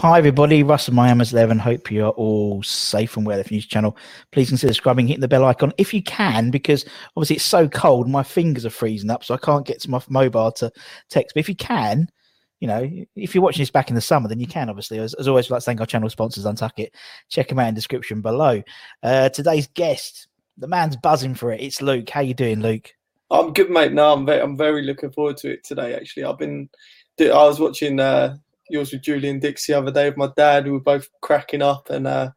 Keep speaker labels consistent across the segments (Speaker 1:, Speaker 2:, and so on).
Speaker 1: Hi everybody, Russell from My Hammers 11. Hope you're all safe and well. If you're the channel, please consider subscribing, hitting the bell icon if you can, because obviously it's so cold, my fingers are freezing up, so I can't get to my mobile to text. But if you can, you know, if you're watching this back in the summer, then you can obviously. As, as always, we'd like to thank our channel sponsors, Untuck It. Check them out in the description below. Uh, today's guest, the man's buzzing for it. It's Luke. How you doing, Luke?
Speaker 2: I'm good, mate. No, I'm very, I'm very looking forward to it today. Actually, I've been, I was watching uh, yours with Julian Dicks the other day with my dad. We were both cracking up, and uh,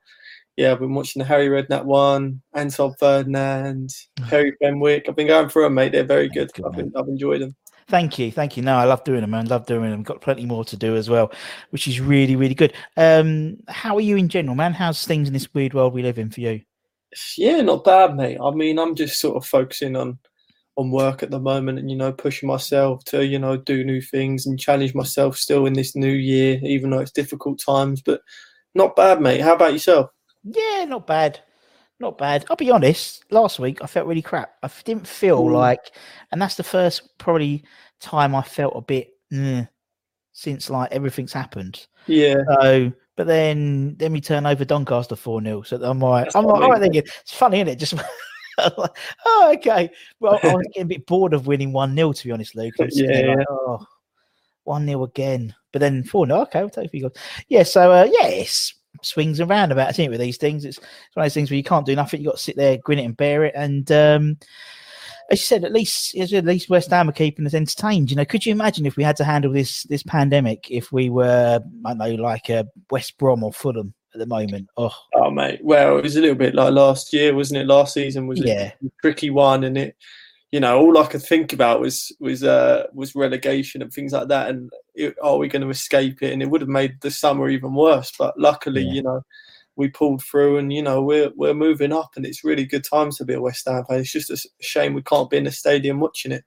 Speaker 2: yeah, I've been watching the Harry Redknapp one, Anton Ferdinand, Harry Benwick. I've been going through them, mate. They're very good.
Speaker 1: Good,
Speaker 2: I've, been, I've enjoyed them.
Speaker 1: Thank you, thank you. No, I love doing them, man. Love doing them. Got plenty more to do as well, which is really, really good. Um, how are you in general, man? How's things in this weird world we live in for you?
Speaker 2: Yeah, not bad, mate. I mean, I'm just sort of focusing on on work at the moment, and you know, pushing myself to you know do new things and challenge myself still in this new year, even though it's difficult times. But not bad, mate. How about yourself?
Speaker 1: Yeah, not bad. Not bad. I'll be honest. Last week I felt really crap. i didn't feel
Speaker 2: Mm.
Speaker 1: like, and that's the first probably time I felt a bit "Nah," since like everything's happened.
Speaker 2: Yeah,
Speaker 1: So, but then then we turn over Doncaster four 0 So I'm like,
Speaker 2: That's
Speaker 1: I'm like, all right, thinking it's funny, isn't it? Just oh, okay. Well, I was getting a bit bored of winning one 0 to be honest, Luke. I was
Speaker 2: Yeah,
Speaker 1: like, oh, one 0 again. But then four 0 Okay, we'll take a few goals. Yeah. So uh, yeah, it's swings and roundabouts, isn't it? With these things, it's, it's one of those things where you can't do nothing. You've got to sit there, grin it and bear it. And um, as you said, at least as you said, at least West Ham are keeping us entertained. You know, could you imagine if we had to handle this this pandemic if we were, I don't know, like uh, West Brom or Fulham at the moment? Oh,
Speaker 2: Oh mate, well, it was a little bit like last year, wasn't it? Last season was
Speaker 1: Yeah.
Speaker 2: a tricky one, and it, you know, all I could think about was was uh was relegation and things like that, and it, are we going to escape it? And it would have made the summer even worse. But luckily,
Speaker 1: Yeah.
Speaker 2: you know, we pulled through, and you know, we're we're moving up, and it's really good times to be a West Ham fan. It's just a shame we can't be in the stadium watching it.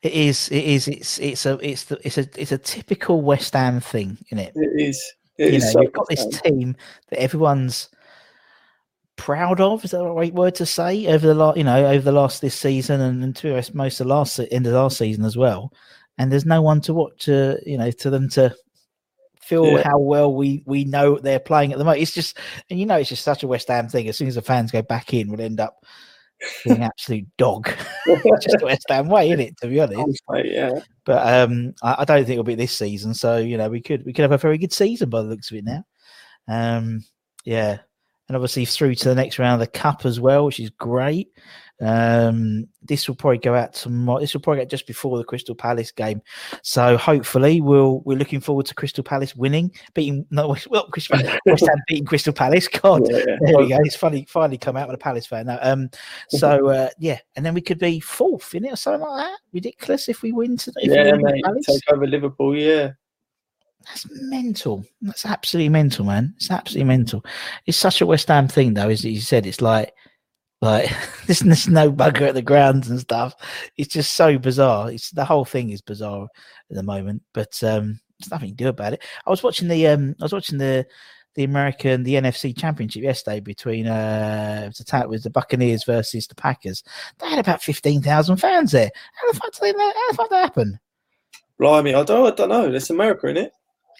Speaker 1: it is. It is. It's it's a it's the, it's a it's a typical West Ham thing, isn't it?
Speaker 2: It is.
Speaker 1: You know,
Speaker 2: so
Speaker 1: you've got this team that everyone's proud of. Is that the right word to say? Over the last, you know, over the last this season, and, and to be honest, most of the last end of last season as well. And there's no one to watch, to you know, to them to feel
Speaker 2: Yeah.
Speaker 1: how well we we know they're playing at the moment. It's just, and you know, it's just such a West Ham thing. As soon as the fans go back in, we'll end up being absolute dog. Just the West Ham way, isn't it? To be honest.
Speaker 2: Yeah.
Speaker 1: But um, I, I don't think it'll be this season. So you know, we could we could have a very good season by the looks of it now. Um, yeah, and obviously through to the next round of the cup as well, which is great. Um, this will probably go out tomorrow. This will probably get just before the Crystal Palace game. So hopefully, we'll we're looking forward to Crystal Palace winning, beating no, well, Crystal West Ham beating Crystal Palace. God,
Speaker 2: Yeah, yeah.
Speaker 1: there we go. It's funny, finally come out with a Palace fan now. Um, so uh, yeah, and then we could be fourth in it or something like that. Ridiculous if we win. today. if we
Speaker 2: Yeah,
Speaker 1: win
Speaker 2: mate. Take over Liverpool. Yeah.
Speaker 1: That's mental. That's absolutely mental, man. It's absolutely mental. It's such a West Ham thing, though, as you said. It's like, Like there's, there's no bugger at the grounds and stuff. It's just so bizarre. It's the whole thing is bizarre at the moment, but um, there's nothing to do about it. I was watching the um, I was watching the the American the NFC Championship yesterday between uh, it was, it was the Buccaneers versus the Packers. They had about fifteen thousand fans there. How the fuck did they, how the fuck that happen?
Speaker 2: Blimey, I don't, I don't know. It's America, isn't it?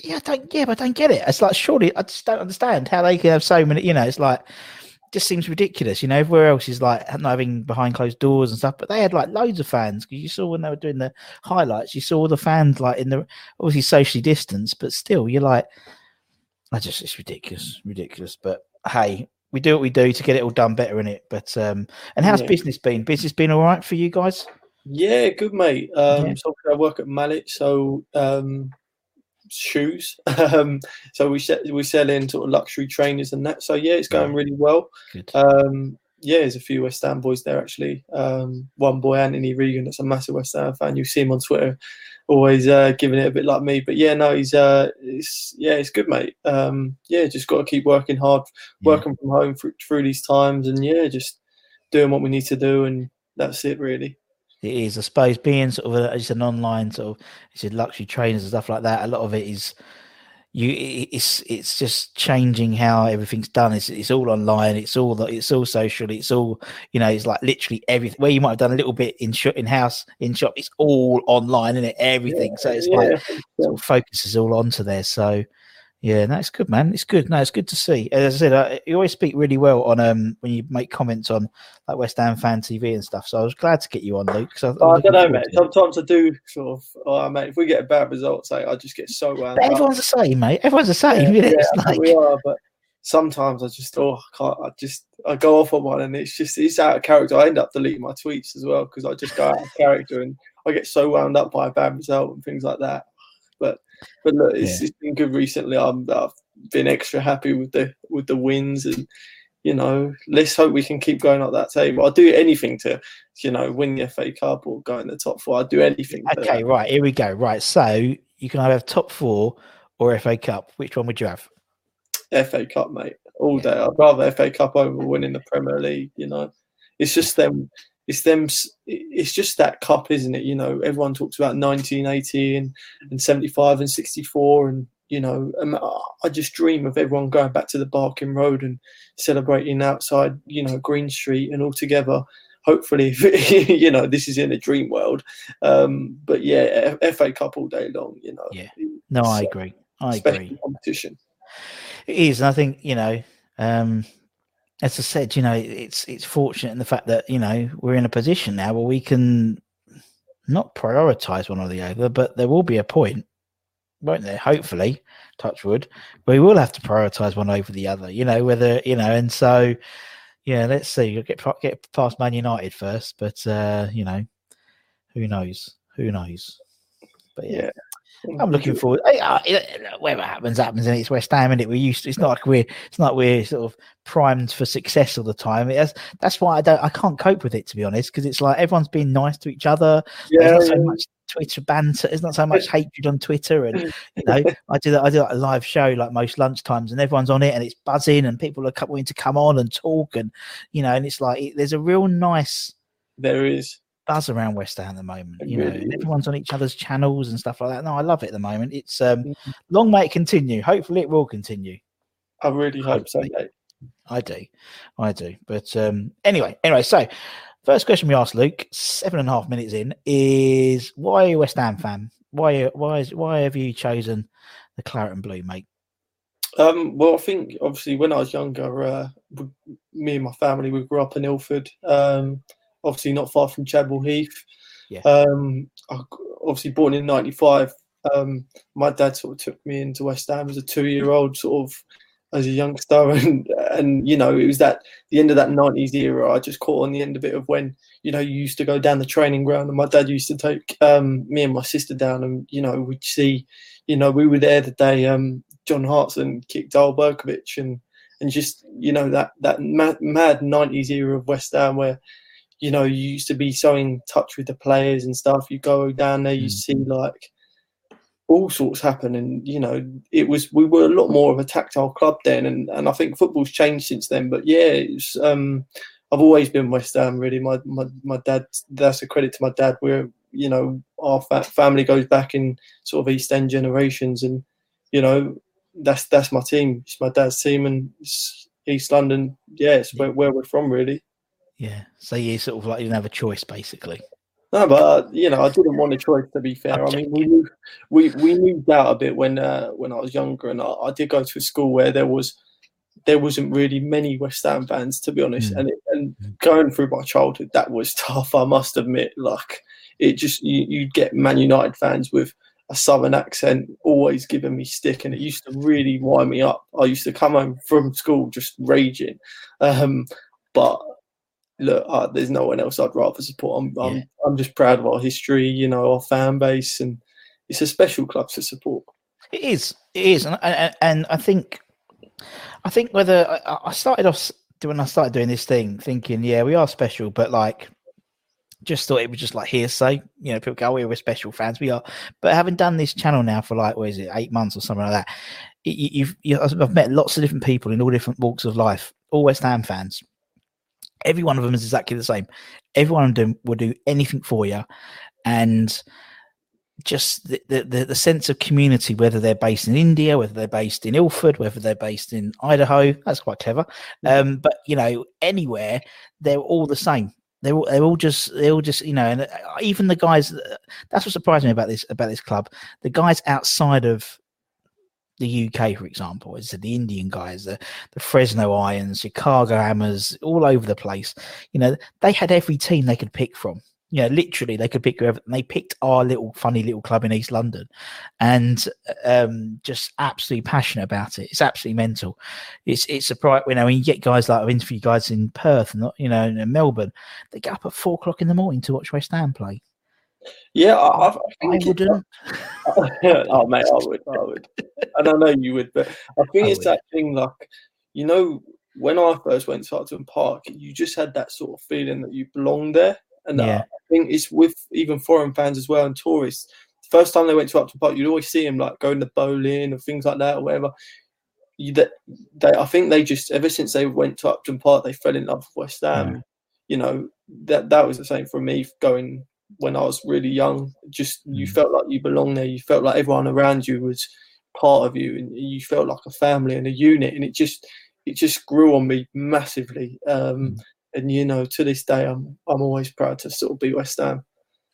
Speaker 1: Yeah, I don't. Yeah, but I don't get it. It's like surely I just don't understand how they can have so many. You know, it's like just seems ridiculous. You know, everywhere else is like not having behind closed doors and stuff, but they had like loads of fans because you saw when they were doing the highlights, you saw all the fans like in the obviously socially distanced, but still, you're like, I just it's ridiculous, ridiculous. But hey, we do what we do to get it all done better in it. But um, and how's
Speaker 2: Yeah.
Speaker 1: business been? Business been all right for you guys?
Speaker 2: Yeah, good mate. Um,
Speaker 1: Yeah.
Speaker 2: So I work at Mallet, so um, shoes. um, so we se- we sell in sort of luxury trainers and that. So yeah, it's going really well. Um, yeah, there's a few West Ham boys there actually. Um, one boy, Anthony Regan, that's a massive West Ham fan. You see him on Twitter, always uh, giving it a bit like me. But yeah, no, he's uh, it's yeah, it's good, mate. Um, yeah, just got to keep working hard,
Speaker 1: Yeah.
Speaker 2: working from home through, through these times, and yeah, just doing what we need to do, and that's it really.
Speaker 1: It is, I suppose, being sort of a, just an online sort of, said luxury trainers and stuff like that. A lot of it is you. It's it's just changing how everything's done. It's it's all online. It's all it's all social. It's all you know. It's like literally everything. Where you might have done a little bit in shop, in house, in shop. It's all online, is it? Everything. so it's like
Speaker 2: yeah,
Speaker 1: sort of focuses all onto there. So yeah, no, it's good, man. It's good. No, it's good to see. As I said, uh, you always speak really well on um when you make comments on like West Ham fan TV and stuff. So I was glad to get you on, Luke. I,
Speaker 2: Oh, I don't know, mate.
Speaker 1: forward to it.
Speaker 2: Sometimes I do sort of. Oh, mate, if we get a bad result, say I just get so wound
Speaker 1: But
Speaker 2: up.
Speaker 1: everyone's the same, mate. Everyone's the same.
Speaker 2: yeah,
Speaker 1: it's
Speaker 2: I
Speaker 1: like
Speaker 2: we are, but sometimes I just oh I can't. I just I go off on one, and it's just it's out of character. I end up deleting my tweets as well because I just go out of character, and I get so wound up by a bad result and things like that. But look, it's,
Speaker 1: Yeah.
Speaker 2: it's been good recently. I'm, I've been extra happy with the with the wins and. You know, let's hope we can keep going up that table. I'll do anything to, you know, win the FA Cup or go in the top four. I'll do anything.
Speaker 1: okay,
Speaker 2: that.
Speaker 1: right. Here we go. Right. So you can either have top four or FA Cup. Which one would you have?
Speaker 2: FA Cup, mate, all day. I'd rather FA Cup over winning the Premier League. You know, it's just them. It's them. It's just that cup, isn't it? You know, everyone talks about 1980 and, and 75 and 64, and you know, um, I just dream of everyone going back to the Barking Road and celebrating outside, you know, Green Street and all together. Hopefully, you know, this is in a dream world. Um, but yeah, FA Cup all day long. You know,
Speaker 1: Yeah. No, I
Speaker 2: uh,
Speaker 1: agree. I agree.
Speaker 2: competition.
Speaker 1: It is, and I think you know, um, as I said, you know, it's it's fortunate in the fact that you know we're in a position now where we can not prioritize one or the other, but there will be a point, won't there? Hopefully, touch wood, we will have to prioritize one over the other. You know, whether you know, and so yeah, let's see. You'll get get past Man United first, but uh, you know, who knows? Who knows? But yeah.
Speaker 2: Yeah.
Speaker 1: I'm looking forward. I, I, uh, whatever happens, happens, and it's West Ham, and it we're used. To, it's not like we're. It's not like we're sort of primed for success all the time. It has, that's why I don't. I can't cope with it to be honest, because it's like everyone's being nice to each other.
Speaker 2: Yeah,
Speaker 1: There's not so much Twitter banter. There's not so much hatred on Twitter, and you know, I do that. I do like a live show like most lunchtimes, and everyone's on it, and it's buzzing, and people are co- wanting to come on and talk, and you know, and it's like it, there's a real nice
Speaker 2: There is.
Speaker 1: Buzz around West Ham at the moment. You know,
Speaker 2: really
Speaker 1: and
Speaker 2: is.
Speaker 1: everyone's on each other's channels and stuff like that. No, I love it at the moment. It's um,
Speaker 2: Mhm.
Speaker 1: long may it continue. Hopefully, it will continue.
Speaker 2: I really hope so, mate.
Speaker 1: I do, I do. But um, anyway, anyway. So, first question we asked Luke, seven and a half minutes in, is why are you a West Ham fan? Why, why is, why have you chosen the claret and blue, mate?
Speaker 2: Um, well, I think obviously when I was younger, uh, me and my family we grew up in Ilford. Um, obviously not far from Chadwell Heath.
Speaker 1: Yeah.
Speaker 2: Um, I, obviously born in '95. Um, my dad sort of took me into West Ham as a two-year-old, sort of as a youngster, and and you know it was that the end of that '90s era. I just caught on the end of it of when you know you used to go down the training ground, and my dad used to take um, me and my sister down, and you know we'd see, you know we were there the day um, John Hartson kicked Eyal Berkovic, and and just you know that that mad, mad '90s era of West Ham where you know you used to be so in touch with the players and stuff. You go down there, you
Speaker 1: Mm.
Speaker 2: see like all sorts happen and you know it was we were a lot more of a tactile club then and, and I think football's changed since then but yeah it's um I've always been West Ham. Really, my my my dad. That's a credit to my dad. We're you know our fa- family goes back in sort of East End generations, and you know that's that's my team. It's my dad's team, and it's East London. Yeah, it's where, where we're from, really.
Speaker 1: Yeah. So you sort of like you didn't have a choice, basically.
Speaker 2: No, but uh, you know, I didn't want a choice. To be fair, I mean, we moved, we we moved out a bit when uh, when I was younger, and I, I did go to a school where there was there wasn't really many West Ham fans, to be honest.
Speaker 1: Mm.
Speaker 2: And it, and going through my childhood, that was tough. I must admit, like it just you you'd get Man United fans with a southern accent always giving me stick, and it used to really wind me up. I used to come home from school just raging, um, but look, uh, there's no one else I'd rather support. I'm, I'm,
Speaker 1: Yeah.
Speaker 2: I'm just proud of our history, you know, our fan base, and it's a special club to support.
Speaker 1: It is. It is, and and, and I think, I think whether I, I started off when I started doing this thing, thinking, yeah, we are special, but like, just thought it was just like hearsay. You know, people go, oh, we're special fans. We are, but having done this channel now for like, what is it, eight months or something like that, y- y- you've, I've met lots of different people in all different walks of life, all West Ham fans. Every one of them is exactly the same. Every one of them will do anything for you, and just the, the, the, sense of community, whether they're based in India, whether they're based in Ilford, whether they're based in Idaho, that's quite clever. Um, but you know, anywhere, they're all the same. They're all, they're all just they're all just you know, and uh, even the guys. That's what surprised me about this about this club. The guys outside of the UK, for example, is the Indian guys, the, the Fresno Irons, Chicago Hammers, all over the place. You know, they had every team they could pick from. You know, literally, they could pick whoever. They picked our little funny little club in East London, and um, just absolutely passionate about it. It's absolutely mental. It's it's a bright. You know, when you get guys like I've interviewed guys in Perth and not you know in Melbourne, they get up at four o'clock in the morning to watch West Ham play.
Speaker 2: Yeah, I, I, I
Speaker 1: I wouldn't.
Speaker 2: oh mate, I would, I would, and I know you would, but I think
Speaker 1: I
Speaker 2: it's
Speaker 1: would.
Speaker 2: that thing like, you know, when I first went to Upton Park, you just had that sort of feeling that you belong there, and
Speaker 1: Yeah.
Speaker 2: I think it's with even foreign fans as well and tourists. The first time they went to Upton Park, you'd always see them like going to bowling or things like that or whatever. You, that they, I think they just ever since they went to Upton Park, they fell in love with West Ham. You know that that was the same for me going when I was really young. Just you
Speaker 1: Mm.
Speaker 2: felt like you belonged there. You felt like everyone around you was part of you, and you felt like a family and a unit. And it just it just grew on me massively. Um, and you know, to this day, I'm I'm always proud to sort of be West Ham.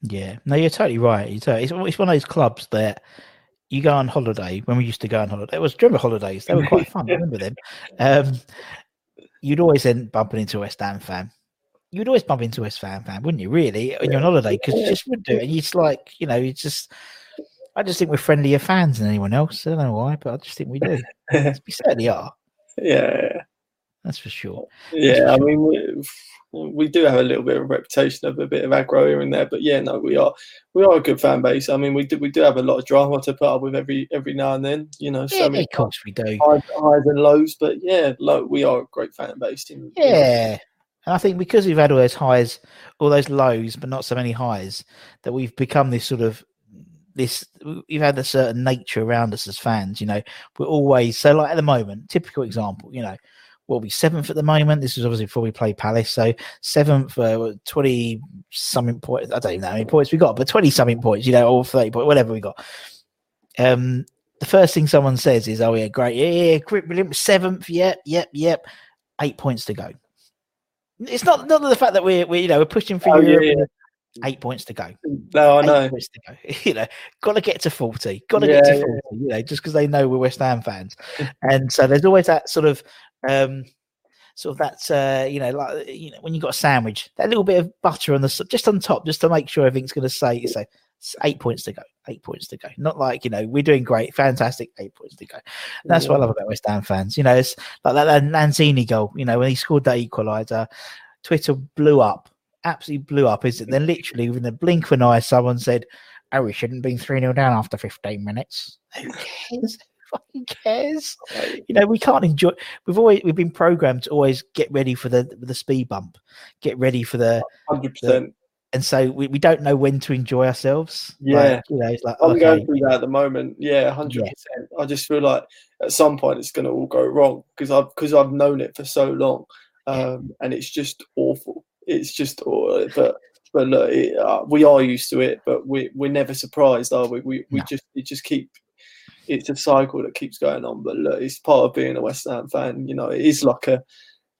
Speaker 1: Yeah, no, you're totally right. You're totally, it's, it's one of those clubs that you go on holiday. When we used to go on holiday, it was remember holidays. They were quite fun. I remember them. Um, you'd always end bumping into a West Ham fan. You'd always bump into a West Ham fan, wouldn't you? Really, when you're on holiday, because you just would do it. And it's like you know, it's just. I just think we're friendlier fans than anyone else. I don't know why, but I just think we do. we certainly are.
Speaker 2: Yeah,
Speaker 1: That's for sure.
Speaker 2: yeah. I mean, we, we do have a little bit of a reputation of a bit of aggro here and there, but yeah, no, we are we are a good fan base. I mean, we do we do have a lot of drama to put up with every every now and then. You know, so
Speaker 1: Yeah,
Speaker 2: many
Speaker 1: of course we do.
Speaker 2: highs, highs and lows, but yeah, low, we are a great fan base. In, you
Speaker 1: Yeah. And I think because we've had all those highs, all those lows, but not so many highs, that we've become this sort of this we've had a certain nature around us as fans, you know. We're always so like at the moment, typical example, you know, we'll be seventh at the moment. This is obviously before we play Palace. So seventh, uh, 20 something points. I don't even know how many points we got, but 20 something points, you know, or 30 points, whatever we got. Um, the first thing someone says is, Oh, yeah, great. Yeah, yeah. Seventh. Yep, yep, yep. Eight points to go. It's not not the fact that we're, we you know we're pushing for
Speaker 2: Oh, yeah,
Speaker 1: Europe.
Speaker 2: yeah.
Speaker 1: Eight points to go.
Speaker 2: No, I
Speaker 1: Eight
Speaker 2: know.
Speaker 1: go. You know, got to get to forty. Got to
Speaker 2: Yeah,
Speaker 1: get to forty. You know, just because they know we're West Ham fans, and so there's always that sort of, um, sort of that uh, you know, like you know, when you've got a sandwich, that little bit of butter on the just on top, just to make sure everything's going to say so. It's Eight points to go. Eight points to go. Not like you know we're doing great, fantastic. Eight points to go. And that's what I love about West Ham fans. You know, it's like that, that Lanzini goal. You know, when he scored that equaliser, Twitter blew up, absolutely blew up. Is it? Then literally within the blink of an eye, someone said, "Oh, we shouldn't have been three 0 down after fifteen minutes." Who cares? Who Fucking cares. You know, we can't enjoy. We've always we've been programmed to always get ready for the the speed bump, get ready for the,
Speaker 2: Hundred percent.
Speaker 1: And so we, we don't know when to enjoy ourselves.
Speaker 2: Yeah.
Speaker 1: Like, you know, it's like
Speaker 2: I'm
Speaker 1: okay,
Speaker 2: going through that at the moment. Yeah, hundred percent. I just feel like at some point it's going to all go wrong because I've because I've known it for so long. um, and it's just awful. It's just awful. but but look, it, uh, we are used to it, but we we're never surprised, are we? We we
Speaker 1: No.
Speaker 2: just it just keep it's a cycle that keeps going on. But look, it's part of being a West Ham fan. You know, it is like a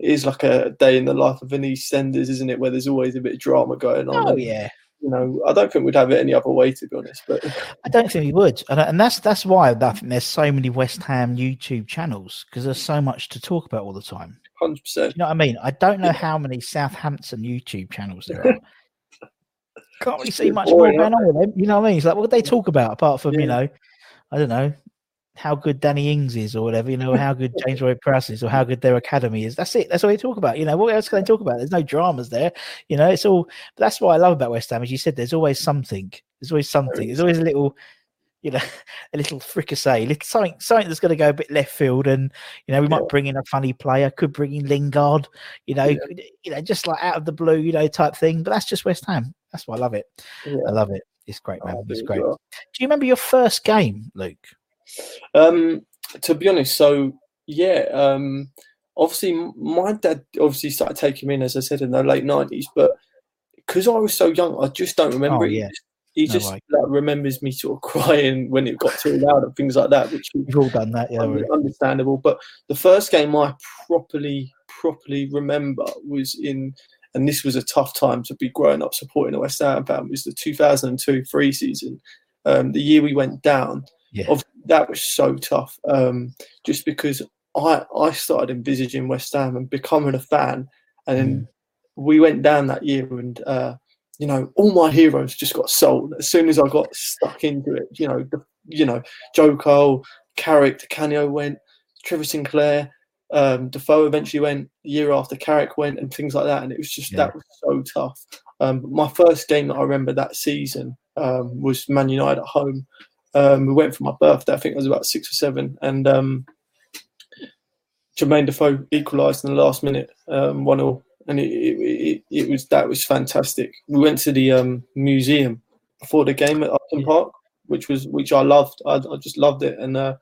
Speaker 2: it is like a day in the life of an EastEnders, isn't it? Where there's always a bit of drama going on.
Speaker 1: Oh
Speaker 2: And,
Speaker 1: yeah,
Speaker 2: You know, I don't think we'd have it any other way, to be honest. But
Speaker 1: I don't think we would, and, and that's that's why I think there's so many West Ham YouTube channels because there's so much to talk about all the time.
Speaker 2: hundred percent.
Speaker 1: You know what I mean? I don't know how many Southampton YouTube channels there are. Can't really
Speaker 2: Just
Speaker 1: see much more going on with them. You know what I mean? It's like what they talk about apart from you know, I don't know how good Danny Ings is or whatever. You know how good James Roy Prowse is or how good their academy is. That's it. That's all they talk about. You know what else can they talk about? There's no dramas there. You know it's all. But that's what I love about West Ham. As you said, there's always something. There's always something. There's always a little. You know, a little fricassee, little something, something that's going to go a bit left field, and you know we might bring in a funny player, could bring in Lingard, you know,
Speaker 2: Yeah.
Speaker 1: you know, just like out of the blue, you know, type thing. But that's just West Ham. That's why I love it.
Speaker 2: Yeah.
Speaker 1: I love it. It's great, man.
Speaker 2: I
Speaker 1: It's great.
Speaker 2: well.
Speaker 1: Do you remember your first game, Luke?
Speaker 2: Um, to be honest, so yeah, um, obviously my dad obviously started taking me in, as I said, in the late nineties, but because I was so young, I just don't remember.
Speaker 1: Oh,
Speaker 2: it.
Speaker 1: yeah.
Speaker 2: He
Speaker 1: No
Speaker 2: just like, remembers me sort of crying when it got too loud and things like that, which
Speaker 1: We've all done that, yeah.
Speaker 2: un- understandable. But the first game I properly properly remember was in, and this was a tough time to be growing up supporting the West Ham fan. Was the 2002 free season, um, the year we went down.
Speaker 1: Yeah.
Speaker 2: That was so tough, um, just because I I started envisaging West Ham and becoming a fan, and then
Speaker 1: Mm.
Speaker 2: we went down that year and. Uh, you know, all my heroes just got sold as soon as I got stuck into it. You know, the, you know, Joe Cole, Carrick, Canio went, Trevor Sinclair, um, Defoe eventually went. The year after Carrick went, and things like that. And it was just
Speaker 1: Yeah.
Speaker 2: that was so tough. Um, my first game that I remember that season um, was Man United at home. Um, we went for my birthday. I think I was about six or seven, and um, Jermaine Defoe equalised in the last minute, um, one 0 and it, it, it, it was that was fantastic. We went to the um, museum before the game at Upton Park, which was which I loved. I, I just loved it, and uh,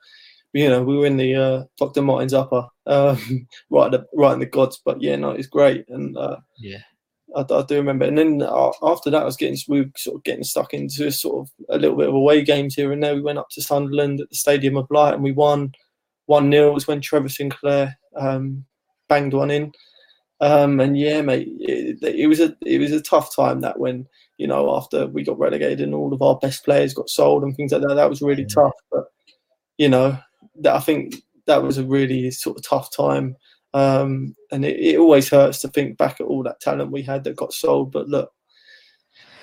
Speaker 2: you know we were in the uh, Dr. Martens upper, um, right at the, right in the gods. But yeah, no, it's great, and uh,
Speaker 1: Yeah.
Speaker 2: I, I do remember. And then uh, after that, I was getting we were sort of getting stuck into sort of a little bit of away games here and there. We went up to Sunderland at the Stadium of Light, and we won one 0 It was when Trevor Sinclair um, banged one in. Um, and yeah, mate, it, it was a it was a tough time that when you know after we got relegated and all of our best players got sold and things like that. That was really
Speaker 1: Yeah.
Speaker 2: tough. But you know, that I think that was a really sort of tough time. Um, and it, it always hurts to think back at all that talent we had that got sold. But look,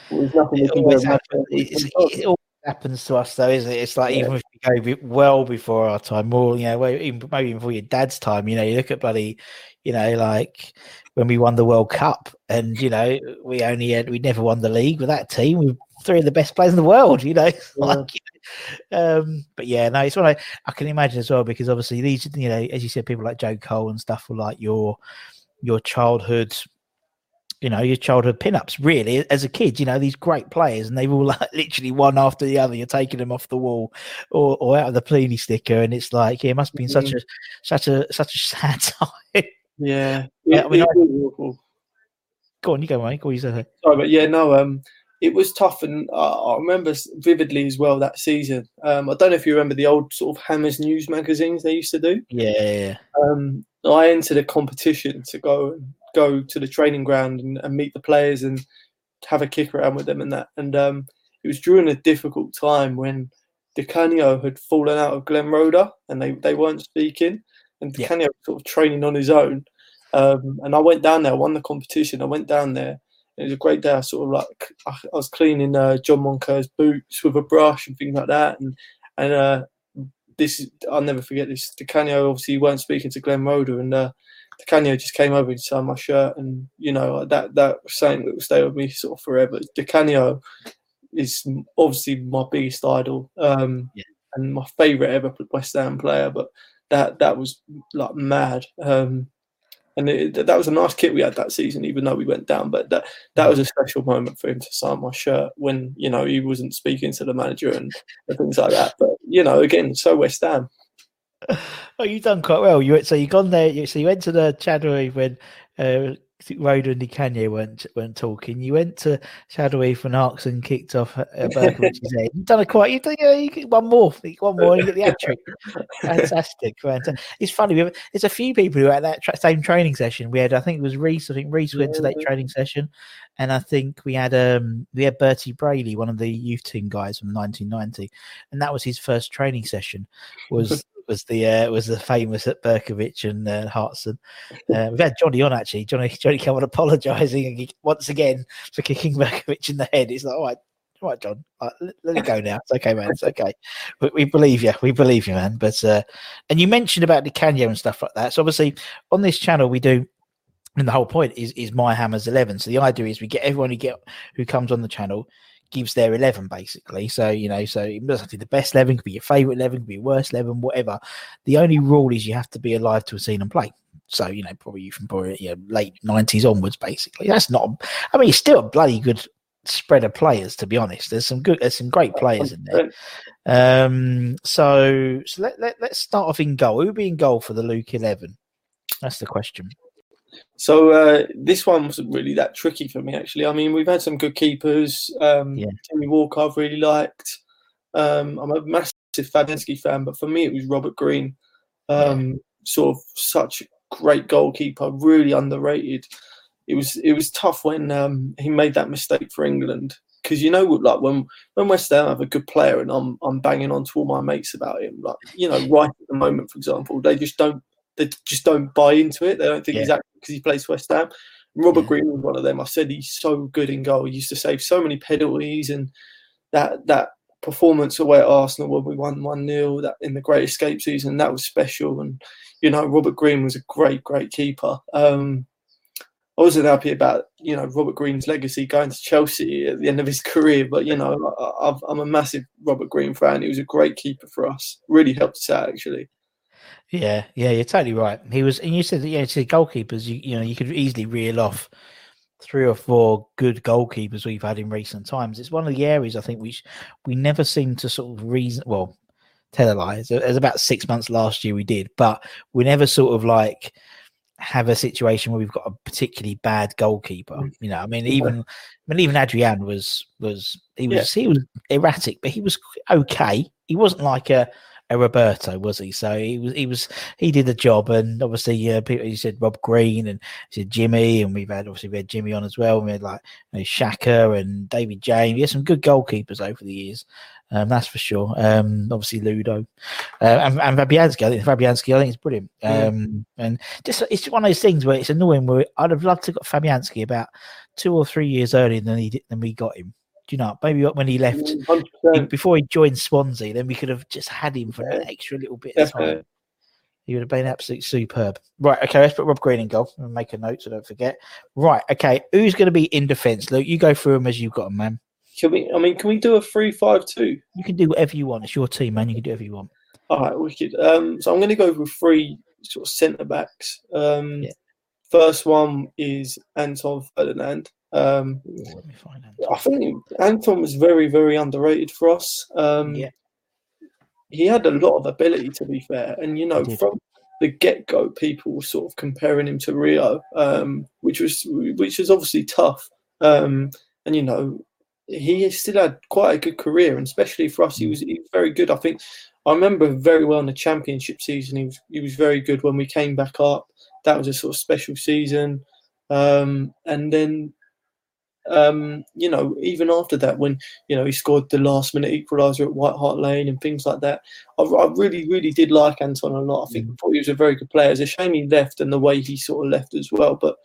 Speaker 2: there's nothing
Speaker 1: It always, happens.
Speaker 2: it.
Speaker 1: Always happens to us, though, isn't it? It's like
Speaker 2: Yeah.
Speaker 1: even if we go well before our time, more, you know, even, maybe even before your dad's time, you know, you look at bloody, you know, like when we won the World Cup and, you know, we only had, we never won the league with that team. We were three of the best players in the world, you know. like, um, but yeah, no, it's what I, I can imagine as well because obviously these, you know, as you said, people like Joe Cole and stuff were like your, your childhood you know, your childhood pinups, really, as a kid, you know, these great players, and they've all like literally one after the other. You're taking them off the wall or, or out of the Panini sticker, and it's like, yeah, it must have been such a such a such a sad time.
Speaker 2: Yeah,
Speaker 1: Yeah, I mean, I- Go on, you go, mate. Go you say.
Speaker 2: Sorry, but yeah, no, um, it was tough, and uh, I remember vividly as well that season. Um, I don't know if you remember the old sort of Hammers news magazines they used to do.
Speaker 1: Yeah.
Speaker 2: Um, I entered a competition to go and go to the training ground and, and meet the players and have a kick around with them and that. And um, it was during a difficult time when Di Canio had fallen out of Glenn Roeder and they, they weren't speaking, and Di
Speaker 1: Yeah.
Speaker 2: Canio was sort of training on his own. Um, and I went down there, won the competition. I went down there. It was a great day. I sort of like I, I was cleaning uh, John Moncur's boots with a brush and things like that. And and uh, this is, I'll never forget this. Di Canio obviously weren't speaking to Glenn Roeder, and uh, Di Canio just came over and signed my shirt, and you know that that was something that will stay with me sort of forever. Di Canio is obviously my biggest idol, um,
Speaker 1: Yeah.
Speaker 2: and my favourite ever West Ham player. But that that was like mad. Um, and it, that was a nice kit we had that season, even though we went down. But that that was a special moment for him to sign my shirt when you know he wasn't speaking to the manager and, things like that. But you know, again, so West Ham.
Speaker 1: Oh, you've done quite well. You so you gone there. You, so you went to the Chadwell when uh, Roeder and Canio weren't weren't talking. You went to Shadowy for Narks and kicked off uh, Berkovic's head. You've done a quite. You done, yeah, you get one more, one more, and you get the hat trick. Fantastic, fantastic. It's funny. We have, there's a few people who at that tra- same training session. We had, I think it was Reese. I think Reese went to that training session, and I think we had um we had Bertie Braley, one of the youth team guys from 1990, and that was his first training session. Was was the uh, was the famous at Berkovic and uh, Hartson. Uh, we've had Johnny on actually. Johnny Johnny came on apologising once again for kicking Berkovic in the head. He's like, all right, all right, John, right, let, let, it go now. It's okay, man. It's okay. We, we believe you. We believe you, man. But uh, and you mentioned about Di Canio and stuff like that. So obviously on this channel we do and the whole point is is my hammers 11 so the idea is we get everyone who get who comes on the channel gives their 11 basically. So you know so it doesn't have to be the best 11 could be your favorite 11 could be your worst 11 whatever. The only rule is you have to be alive to have seen them play. So you know probably you from probably you know, late 90s onwards basically. That's not i mean it's still a bloody good spread of players to be honest. There's some good there's some great players in there. Um so so let, let, let's start off in goal. Who would be in goal for the luke 11 that's the question
Speaker 2: so uh, this one wasn't really that tricky for me, actually. I mean, we've had some good keepers. Um,
Speaker 1: Yeah.
Speaker 2: Jimmy Walker, I've really liked. Um, I'm a massive Fabianski fan, but for me, it was Robert Green. Um, Sort of such a great goalkeeper, really underrated. It was it was tough when um, he made that mistake for England because you know, like when when West Ham have a good player and I'm I'm banging on to all my mates about him, like you know, right at the moment, for example, they just don't they just don't buy into it. They don't think
Speaker 1: Yeah.
Speaker 2: he's acting because he plays West Ham. Robert
Speaker 1: Yeah.
Speaker 2: Green was one of them. I said he's so good in goal. He used to save so many penalties and that that performance away at Arsenal when we won one 0 that in the Great Escape season that was special. And you know Robert Green was a great great keeper. Um, I wasn't happy about you know Robert Green's legacy going to Chelsea at the end of his career, but you know I, I've, I'm a massive Robert Green fan. He was a great keeper for us. Really helped us out actually.
Speaker 1: Yeah, yeah, you're totally right. He was, and you said that, yeah, you said goalkeepers. You, you know, you could easily reel off three or four good goalkeepers we've had in recent times. It's one of the areas I think we we never seem to sort of reason. Well, tell a lie. It was about six months last year we did, but we never sort of like have a situation where we've got a particularly bad goalkeeper. Mm. You know, I mean, even I mean, even Adrian was was he was he was erratic, but he was okay. He wasn't like a Roberto, was he? So he was he was he did the job, and obviously, uh, people you said Rob Green and you said Jimmy, and we've had obviously we had Jimmy on as well. And we had like you know, Shaka and David James. We had some good goalkeepers over the years. Um, that's for sure. Um, obviously Ludo uh, and, and Fabianski. I think Fabianski. I think it's brilliant.
Speaker 2: Yeah.
Speaker 1: Um, and just it's one of those things where it's annoying. Where I'd have loved to got Fabianski about two or three years earlier than he did, than we got him. Do you know? Maybe when he left
Speaker 2: Mm, 100%.
Speaker 1: before he joined Swansea, then we could have just had him for
Speaker 2: Yeah.
Speaker 1: an extra little bit of time. He would have been absolutely superb. Right, okay, let's put Rob Green in goal and make a note so don't forget. Right, okay, who's going to be in defence? Luke, you go through them as you've got them, man.
Speaker 2: Can we? I mean, can we do a three-five-two?
Speaker 1: You can do whatever you want. It's your team, man. You can do whatever you want.
Speaker 2: All right, wicked. Um, so I'm going to go with three sort of centre backs. Um,
Speaker 1: Yeah.
Speaker 2: First one is Anton Ferdinand. Um,
Speaker 1: let me find out.
Speaker 2: I think Anton was very, very underrated for us. Um,
Speaker 1: Yeah.
Speaker 2: He had a lot of ability, to be fair. And, you know, from the get go, people were sort of comparing him to Rio, um, which was which was obviously tough. Um, and, you know, he still had quite a good career, and especially for us, he was, he was very good. I think I remember very well in the championship season. He was he was very good when we came back up. That was a sort of special season. Um, and then, um, you know, even after that, when you know he scored the last minute equaliser at White Hart Lane and things like that, I, I really, really did like Anton a lot. I think thought he was a very good player. It's a shame he left and the way he sort of left as well. But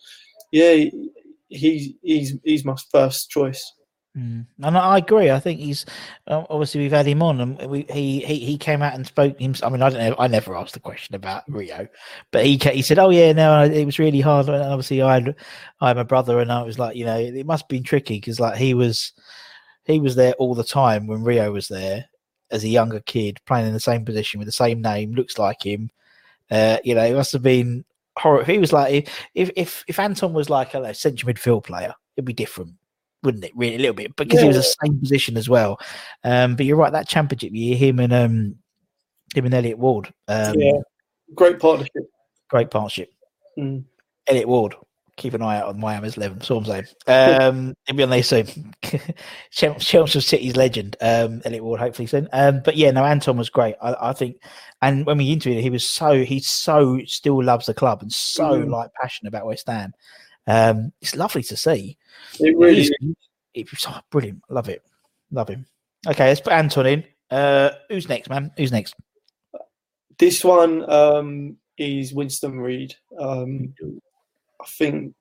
Speaker 2: yeah, he- he's he's he's my first choice.
Speaker 1: Mm. And I agree. I think he's uh, obviously we've had him on, and we, he he he came out and spoke. Him. I mean, I don't know. I never asked the question about Rio, but he he said, "Oh yeah, no, it was really hard." And obviously, I had I had my brother, and I was like, you know, it must have been tricky because like he was he was there all the time when Rio was there as a younger kid, playing in the same position with the same name, looks like him. Uh, you know, it must have been horrible. He was like if if if Anton was like a central midfield player, it'd be different wouldn't it? Really, a little bit because he was the same position as well. Um, but you're right, that championship year, him and um, him and Elliot Ward, um,
Speaker 2: yeah, great partnership.
Speaker 1: great partnership.
Speaker 2: Mm.
Speaker 1: Elliot Ward, keep an eye out on My Hammers eleven. All I'm saying. Um, he'll be on there soon. Chelsea City's legend, um, Elliot Ward, hopefully soon. Um, but yeah, no, Anton was great. I, I think, and when we interviewed him, he was so he so still loves the club and so
Speaker 2: Mm.
Speaker 1: like passionate about West Ham. Um, it's lovely to see.
Speaker 2: It really is.
Speaker 1: It was oh, brilliant. Love it. Love him. Okay, let's put Anton in. Uh, who's next, man? Who's next?
Speaker 2: This one um, is Winston Reid. Um, I think,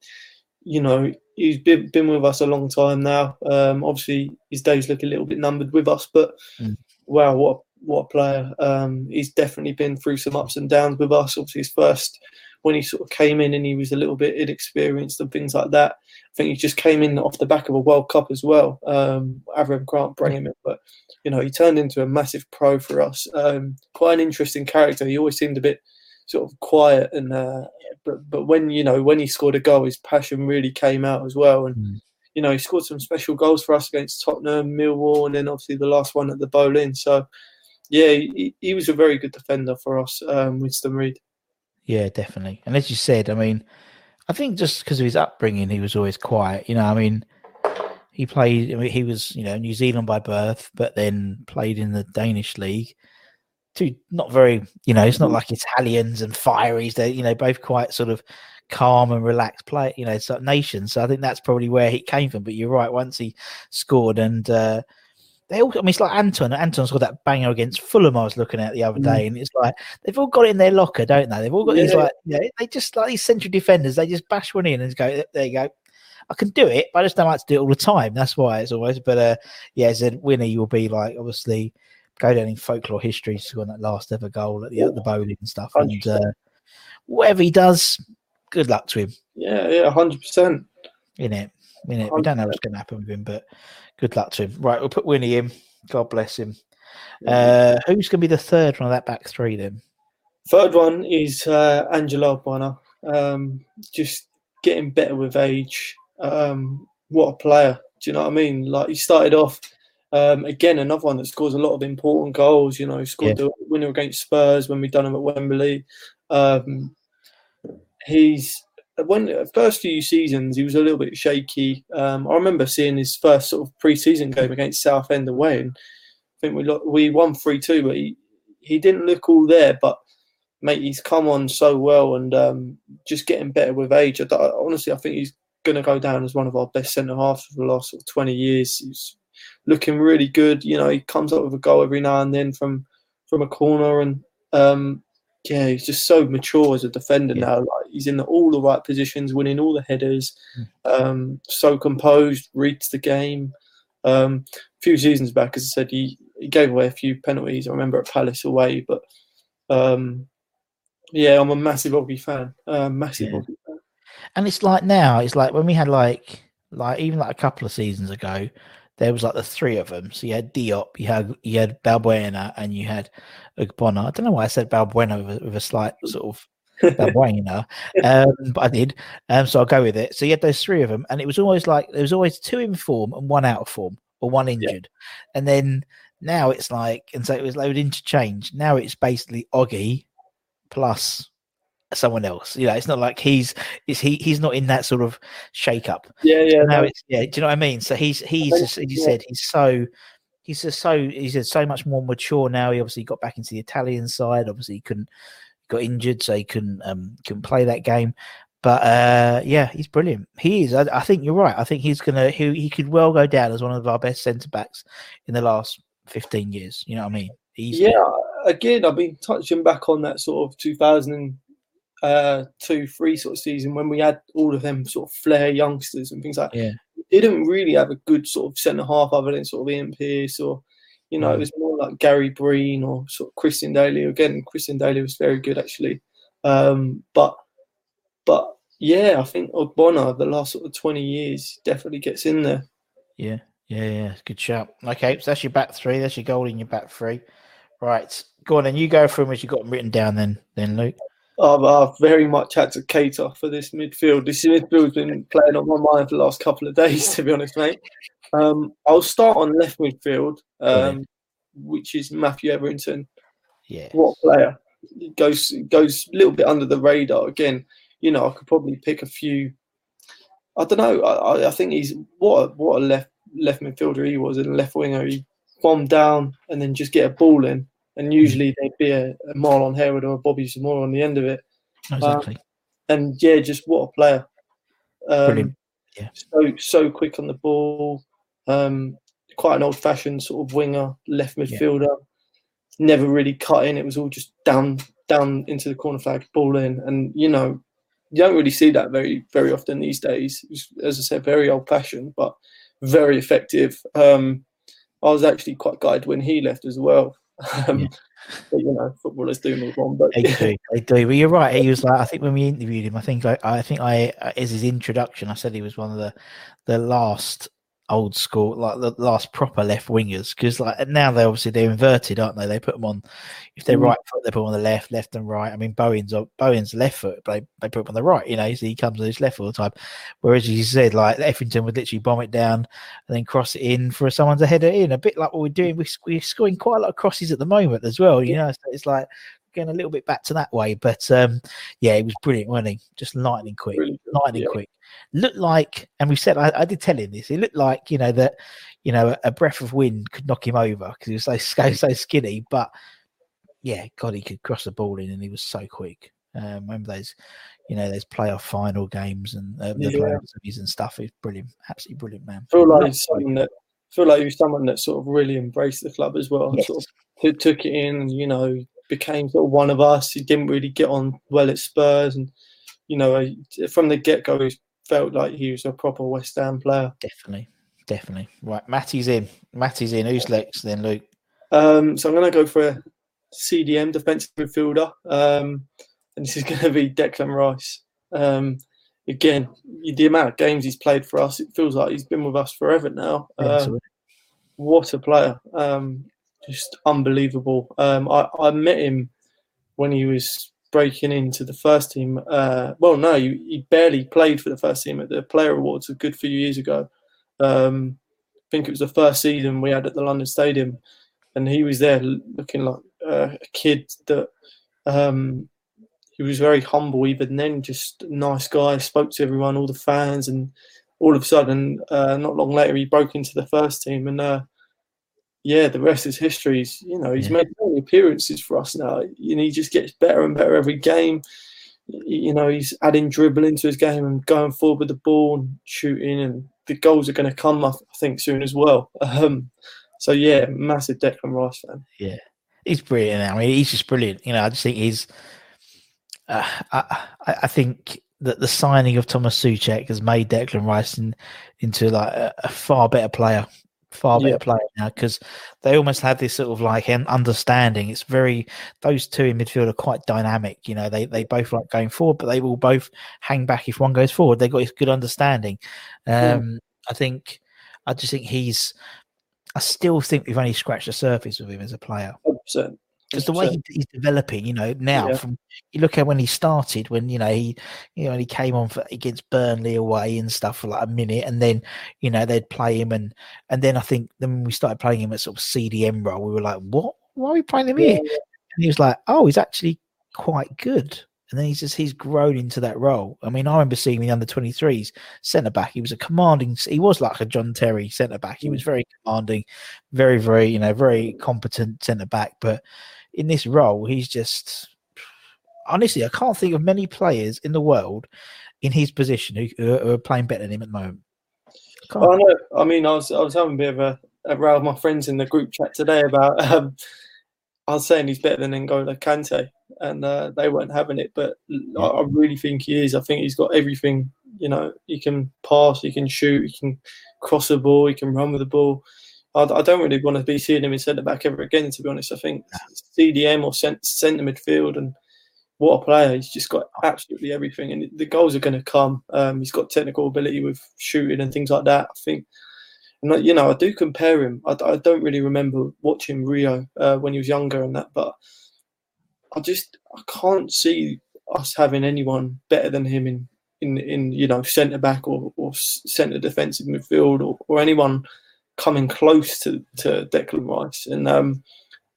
Speaker 2: you know, he's been, been with us a long time now. Um, obviously, his days look a little bit numbered with us, but
Speaker 1: Mm.
Speaker 2: wow, what a, what a player! Um, he's definitely been through some ups and downs with us. Obviously, his first when he sort of came in and he was a little bit inexperienced and things like that. I think he just came in off the back of a World Cup as well. Um, Avram Grant brought him in, but you know he turned into a massive pro for us. Um, quite an interesting character. He always seemed a bit sort of quiet and uh, but but when you know when he scored a goal, his passion really came out as well. And
Speaker 1: Mm.
Speaker 2: you know he scored some special goals for us against Tottenham, Millwall, and then obviously the last one at the Boleyn. So yeah, he, he was a very good defender for us, um, Winston Reid.
Speaker 1: Yeah, definitely. And as you said, I mean, I think just because of his upbringing, he was always quiet. You know, I mean, he played. I mean, he was, you know, New Zealand by birth, but then played in the Danish league. Two not very, you know, it's not like Italians and fireys. They're you know, both quite sort of calm and relaxed play. You know, sort of nations. So I think that's probably where he came from. But you're right. Once he scored, and uh, they all. I mean, it's like Anton. Anton's got that banger against Fulham. I was looking at the other day, and it's like they've all got it in their locker, don't they? They've all got these like, you know, they just like these central defenders. They just bash one in and go, there you go. I can do it, but I just don't like to do it all the time. That's why it's always. But uh, yeah, as a winner, you will be like obviously go down in folklore history, scoring that last ever goal at the at the Boleyn and stuff. And uh, whatever he does, good luck to him.
Speaker 2: Yeah, yeah, hundred percent.
Speaker 1: In it, We don't know what's going to happen with him, but good luck to him. Right, we'll put Winnie in. God bless him. Uh, who's going to be the third one of that back three then?
Speaker 2: Third one is uh, Angelo Ogbonna. Um, just getting better with age. Um, what a player! Do you know what I mean? Like he started off um, again, another one that scores a lot of important goals. You know, he scored the winner against Spurs when we done him at Wembley. Um, he's when first few seasons he was a little bit shaky. Um, I remember seeing his first sort of pre-season game against Southend away, and I think we lo- we won three two, but he he didn't look all there, but mate, he's come on so well and um, just getting better with age. I, d- honestly, I think he's going to go down as one of our best centre halves for the last sort of 20 years. He's looking really good. You know, he comes up with a goal every now and then from from a corner, and um, yeah, he's just so mature as a defender
Speaker 1: Yeah.
Speaker 2: now. Like he's in all the right positions, winning all the headers. Um, so composed, reads the game. Um, a few seasons back, as I said, he, he gave away a few penalties. I remember at Palace away, but um, yeah, I'm a massive Oggy fan. Uh, massive
Speaker 1: Yeah.
Speaker 2: Fan.
Speaker 1: And it's like now, it's like when we had like like even like a couple of seasons ago, there was like the three of them. So you had Diop, you had you had Balbuena, and you had Ogbonna. I don't know why I said Balbuena with a, with a slight sort of Balbuena, um, but I did. Um, so I'll go with it. So you had those three of them, and it was always like there was always two in form and one out of form or one injured, and then now it's like and so it was they would interchange. Now it's basically Oggy plus someone else. You know, it's not like he's is he he's not in that sort of shake up.
Speaker 2: Yeah, yeah.
Speaker 1: No, it's yeah. Do you know what I mean? So he's he's
Speaker 2: think-
Speaker 1: just, as you
Speaker 2: yeah.
Speaker 1: said he's so he's just so he's so much more mature now. He obviously got back into the Italian side. Obviously, he couldn't got injured, so he couldn't um couldn't play that game. But uh yeah, he's brilliant. He is. I, I think you're right. I think he's gonna he he could well go down as one of our best centre backs in the last fifteen years. You know what I mean? He's
Speaker 2: yeah. Again, I've been touching back on that sort of 2002, three sort of season when we had all of them sort of flair youngsters and things like.
Speaker 1: Yeah.
Speaker 2: They didn't really have a good sort of centre half other than sort of Ian Pearce or. You know,
Speaker 1: Mm.
Speaker 2: it was more like Gary Breen or sort of Christian Dailly. Again, Christian Dailly was very good actually, um, but but yeah, I think Ogbonna the last sort of twenty years definitely gets in there.
Speaker 1: Yeah, yeah, yeah. Good shout. Okay, so that's your back three. That's your goal in your back three. Right, go on, and you go through them as you got them written down. Then, then Luke.
Speaker 2: I've, I've very much had to cater for this midfield. This midfield's been playing on my mind for the last couple of days, to be honest, mate. Um, I'll start on left midfield, um, which is Matthew Etherington.
Speaker 1: Yeah,
Speaker 2: What player! Goes goes a little bit under the radar again. You know, I could probably pick a few I don't know. I, I think he's what a, what a left left midfielder he was and left winger. He bomb down and then just get a ball in, and usually they'd be a, a Marlon Harewood or a Bobby Zamora on the end of it.
Speaker 1: Exactly.
Speaker 2: Um, and yeah, just what a player. Um,
Speaker 1: Brilliant. Yeah.
Speaker 2: So so quick on the ball. Um, quite an old-fashioned sort of winger, left midfielder. Never really cut in. It was all just down down into the corner flag, ball in, and you know you don't really see that very very often these days. It was, as I said, very old-fashioned, but very effective. Um, I was actually quite gutted when he left as well. Um,
Speaker 1: Yeah.
Speaker 2: But you know, footballers do move on. But
Speaker 1: They do, they do. But you're right. He was like, I think when we interviewed him, I think I, I think I, as his introduction, I said he was one of the, the last old school, like the last proper left wingers. Because like now they obviously they're inverted, aren't they? They put them on, if they're
Speaker 2: Mm.
Speaker 1: right foot, they put them on the left, left and right. I mean, Bowen's Bowen's left foot, but they, they put him on the right. You know, so he comes on his left all the time. Whereas you said, like Etherington would literally bomb it down and then cross it in for someone to head it in. A bit like what we're doing. We, we're scoring quite a lot of crosses at the moment as well. You know, so it's like getting a little bit back to that way. But um, yeah, it was brilliant, wasn't he? Just lightning quick,
Speaker 2: good,
Speaker 1: lightning
Speaker 2: yeah.
Speaker 1: quick. Looked like, and we said, I, I did tell him this. It looked like you know that you know a, breath of wind could knock him over because he was so so, so skinny. But yeah, God, he could cross the ball in, and he was so quick. Um, remember those, you know, those playoff final games and uh, the
Speaker 2: Yeah.
Speaker 1: playoff and stuff. He's brilliant, absolutely brilliant, man.
Speaker 2: I feel like he's someone that I feel like he was someone that sort of really embraced the club as well.
Speaker 1: Yes.
Speaker 2: Sort of took it in, and you know, became sort of one of us. He didn't really get on well at Spurs, and you know, from the get go, he felt like he was a proper West Ham player.
Speaker 1: Definitely, definitely. Right, Matty's in. Matty's in. Who's next then, Luke?
Speaker 2: Um, so I'm going to go for a CDM defensive midfielder, um, and this is going to be Declan Rice. Um, again, the amount of games he's played for us, it feels like he's been with us forever now. Um, what a player! Um, just unbelievable. Um, I, I met him when he was breaking into the first team. Uh, well, no, he, he barely played for the first team at the Player Awards a good few years ago. Um, I think it was the first season we had at the London Stadium, and he was there looking like uh, a kid that. Um, he was very humble even then, just a nice guy, spoke to everyone, all the fans, and all of a sudden, uh, not long later, he broke into the first team, and uh, yeah, the rest is history. He's, you know, he's
Speaker 1: Yeah.
Speaker 2: made many appearances for us now, and he just gets better and better every game. You know, he's adding dribble into his game and going forward with the ball and shooting, and the goals are going to come, I think, soon as well. Um, so yeah, massive Declan Rice fan.
Speaker 1: Yeah, he's brilliant. I mean, he's just brilliant. You know, I just think he's. Uh, I, I I think that the signing of Thomas Souček has made Declan Rice in, into like a, a far better player, far better
Speaker 2: Yeah.
Speaker 1: player now because they almost have this sort of like understanding. It's very those two in midfield are quite dynamic. You know, they they both like going forward, but they will both hang back if one goes forward. They've got this good understanding. Um, I think. I just think he's. I still think we've only scratched the surface with him as a player
Speaker 2: 100%.
Speaker 1: Because the way he, he's developing, you know, now
Speaker 2: Yeah.
Speaker 1: from you look at when he started, when you know he, you know, he came on for against Burnley away and stuff for like a minute, and then you know they'd play him, and and then I think then we started playing him at sort of CDM role, we were like, what? Why are we playing him here? And he was like, oh, he's actually quite good. And then he's just he's grown into that role. I mean, I remember seeing him in under twenty threes centre back. He was a commanding. He was like a John Terry centre back. He was mm. very commanding, very very you know very competent centre back. But in this role, he's just honestly, I can't think of many players in the world in his position who, who are playing better than him at the moment.
Speaker 2: I know. I mean, I was I was having a bit of a, a row with my friends in the group chat today about. Um, I was saying he's better than N'Golo Kante, and uh, they weren't having it. But I, I really think he is. I think he's got everything. You know, he can pass, he can shoot, he can cross the ball, he can run with the ball. I, I don't really want to be seeing him in centre back ever again. To be honest, I think CDM or cent- centre midfield, and what a player! He's just got absolutely everything, and the goals are going to come. Um, he's got technical ability with shooting and things like that. I think and you know, I do compare him. I, I don't really remember watching Rio uh, when he was younger and that, but I just I can't see us having anyone better than him in in, in you know centre back or, or centre defensive midfield or, or anyone coming close to to Declan Rice. And um,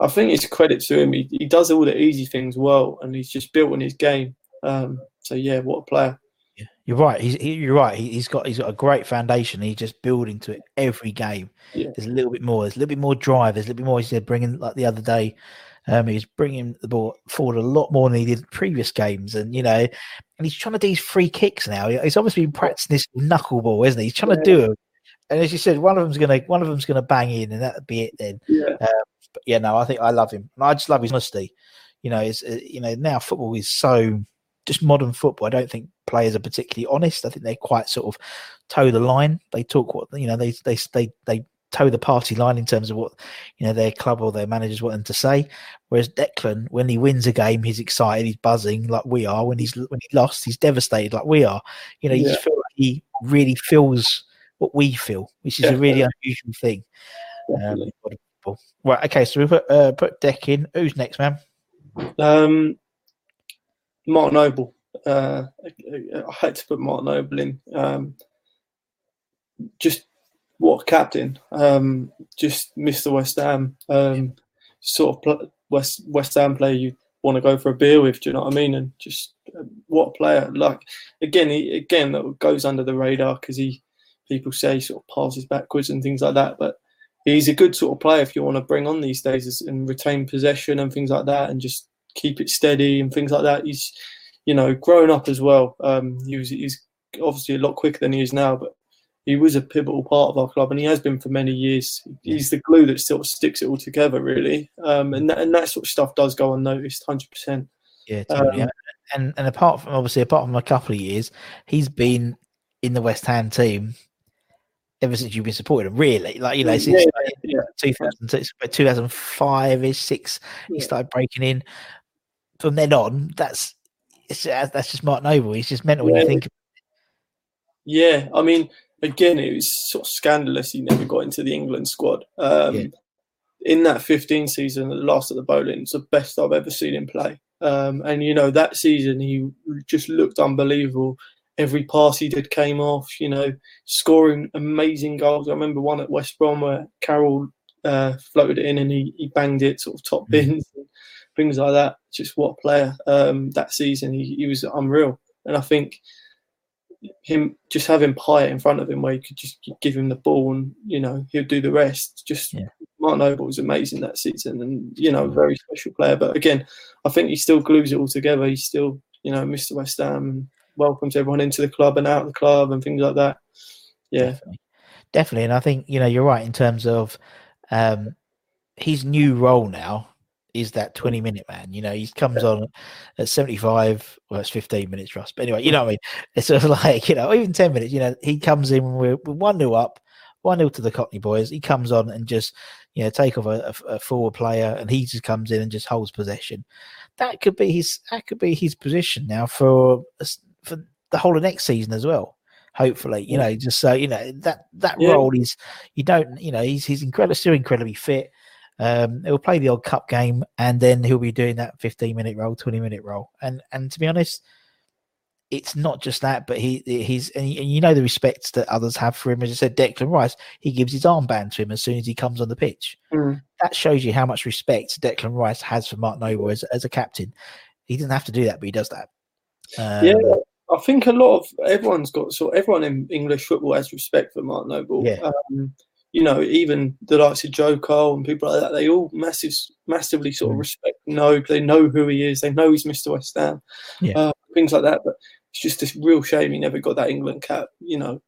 Speaker 2: I think it's credit to him. He, he does all the easy things well, and he's just built on his game. Um, so yeah, what a player!
Speaker 1: Yeah, you're right. He's he, you're right. He, has got he's got a great foundation. He's just building to it every game.
Speaker 2: Yeah.
Speaker 1: There's a little bit more. There's a little bit more drive. There's a little bit more. He said bringing like the other day. Um, he's bringing the ball forward a lot more than he did previous games, and you know, and he's trying to do these free kicks now. He's obviously been practicing this knuckleball, isn't he? He's trying
Speaker 2: Yeah.
Speaker 1: to do it, and as you said, one of them's gonna one of them's gonna bang in, and that'll be it then.
Speaker 2: Yeah.
Speaker 1: But yeah, no, I think I love him, and I just love his honesty. You know, it's uh, you know now football is so just modern football. I don't think players are particularly honest. I think they quite sort of toe the line. They talk what you know. They they they they toe the party line in terms of what you know their club or their managers want them to say. Whereas Declan, when he wins a game, he's excited, he's buzzing like we are. When he's when he lost, he's devastated like we are. You know, you just feel like he really feels what we feel, which is a really unusual thing. Um, right. Okay. So we put uh, put Deck in. Who's next, man?
Speaker 2: Um, Mark Noble. Uh, I, had to put Mark Noble in. Um, just what a captain. Um, just Mr. West Ham. Um, sort of pl- West West Ham player you want to go for a beer with. Do you know what I mean? And just uh, what a player. Like again, he, again that goes under the radar because he people say sort of passes backwards and things like that, but. He's a good sort of player if you want to bring on these days and retain possession and things like that, and just keep it steady and things like that. He's, you know, growing up as well. Um, he was, he's obviously a lot quicker than he is now, but he was a pivotal part of our club, and he has been for many years. He's the glue that sort of sticks it all together, really. Um, and that, and that sort of stuff does go unnoticed, hundred percent.
Speaker 1: Yeah, totally.
Speaker 2: Um,
Speaker 1: and and apart from obviously apart from a couple of years, he's been in the West Ham team ever since you've been supporting him. Really, like you know, since
Speaker 2: yeah,
Speaker 1: 2006, 2005 ish six, he started breaking in. From then on, that's it's that's just Mark Noble. He's just mental when you think.
Speaker 2: Yeah, I mean, again, it was sort of scandalous he never got into the England squad. Um,
Speaker 1: Yeah.
Speaker 2: In that 15 season, the last at the Boleyn, it's the best I've ever seen him play. Um, and you know that season, he just looked unbelievable. Every pass he did came off. You know, scoring amazing goals. I remember one at West Brom where Carroll uh, floated it in and he, he banged it sort of top
Speaker 1: Mhm.
Speaker 2: bins and things like that. Just what a player um, that season. He, he was unreal. And I think him just having Payet in front of him where you could just give him the ball and you know he'll do the rest. Just
Speaker 1: Yeah.
Speaker 2: Mark Noble was amazing that season and you know very special player. But again, I think he still glues it all together. He's still you know Mr West Ham and welcomes everyone into the club and out of the club and things like that. Yeah,
Speaker 1: Definitely. Definitely. And I think, you know, you're right in terms of um his new role now is that 20 minute man. You know, he comes on at 75, well, it's 15 minutes, Russ. But anyway, you know what I mean? It's sort of like, you know, even 10 minutes, you know, he comes in when we're, we're 1 0 up, 1 0 to the Cockney boys. He comes on and just, you know, take off a, a, a forward player and he just comes in and just holds possession. That could be his, that could be his position now for, for the whole of next season as well hopefully you know just so you know that that
Speaker 2: Yeah.
Speaker 1: role is you don't you know he's he's incredible still incredibly fit. Um he'll play the odd cup game and then he'll be doing that 15 minute role 20 minute role. And and to be honest it's not just that but he he's and, you- and you know the respect that others have for him. As I said Declan Rice he gives his armband to him as soon as he comes on the pitch.
Speaker 2: Mm.
Speaker 1: that shows you how much respect Declan Rice has for Mark Noble as, as a captain. He doesn't have to do that but he does that. Um,
Speaker 2: yeah. I think a lot of everyone's got so everyone in English football has respect for Mark Noble.
Speaker 1: Yeah.
Speaker 2: Um, you know, even the likes of Joe Cole and people like that, they all massive, massively sort of
Speaker 1: Mm.
Speaker 2: respect Noble. They know who he is. They know he's Mr. West Ham.
Speaker 1: Yeah.
Speaker 2: Uh, things like that. But it's just a real shame he never got that England cap. You know,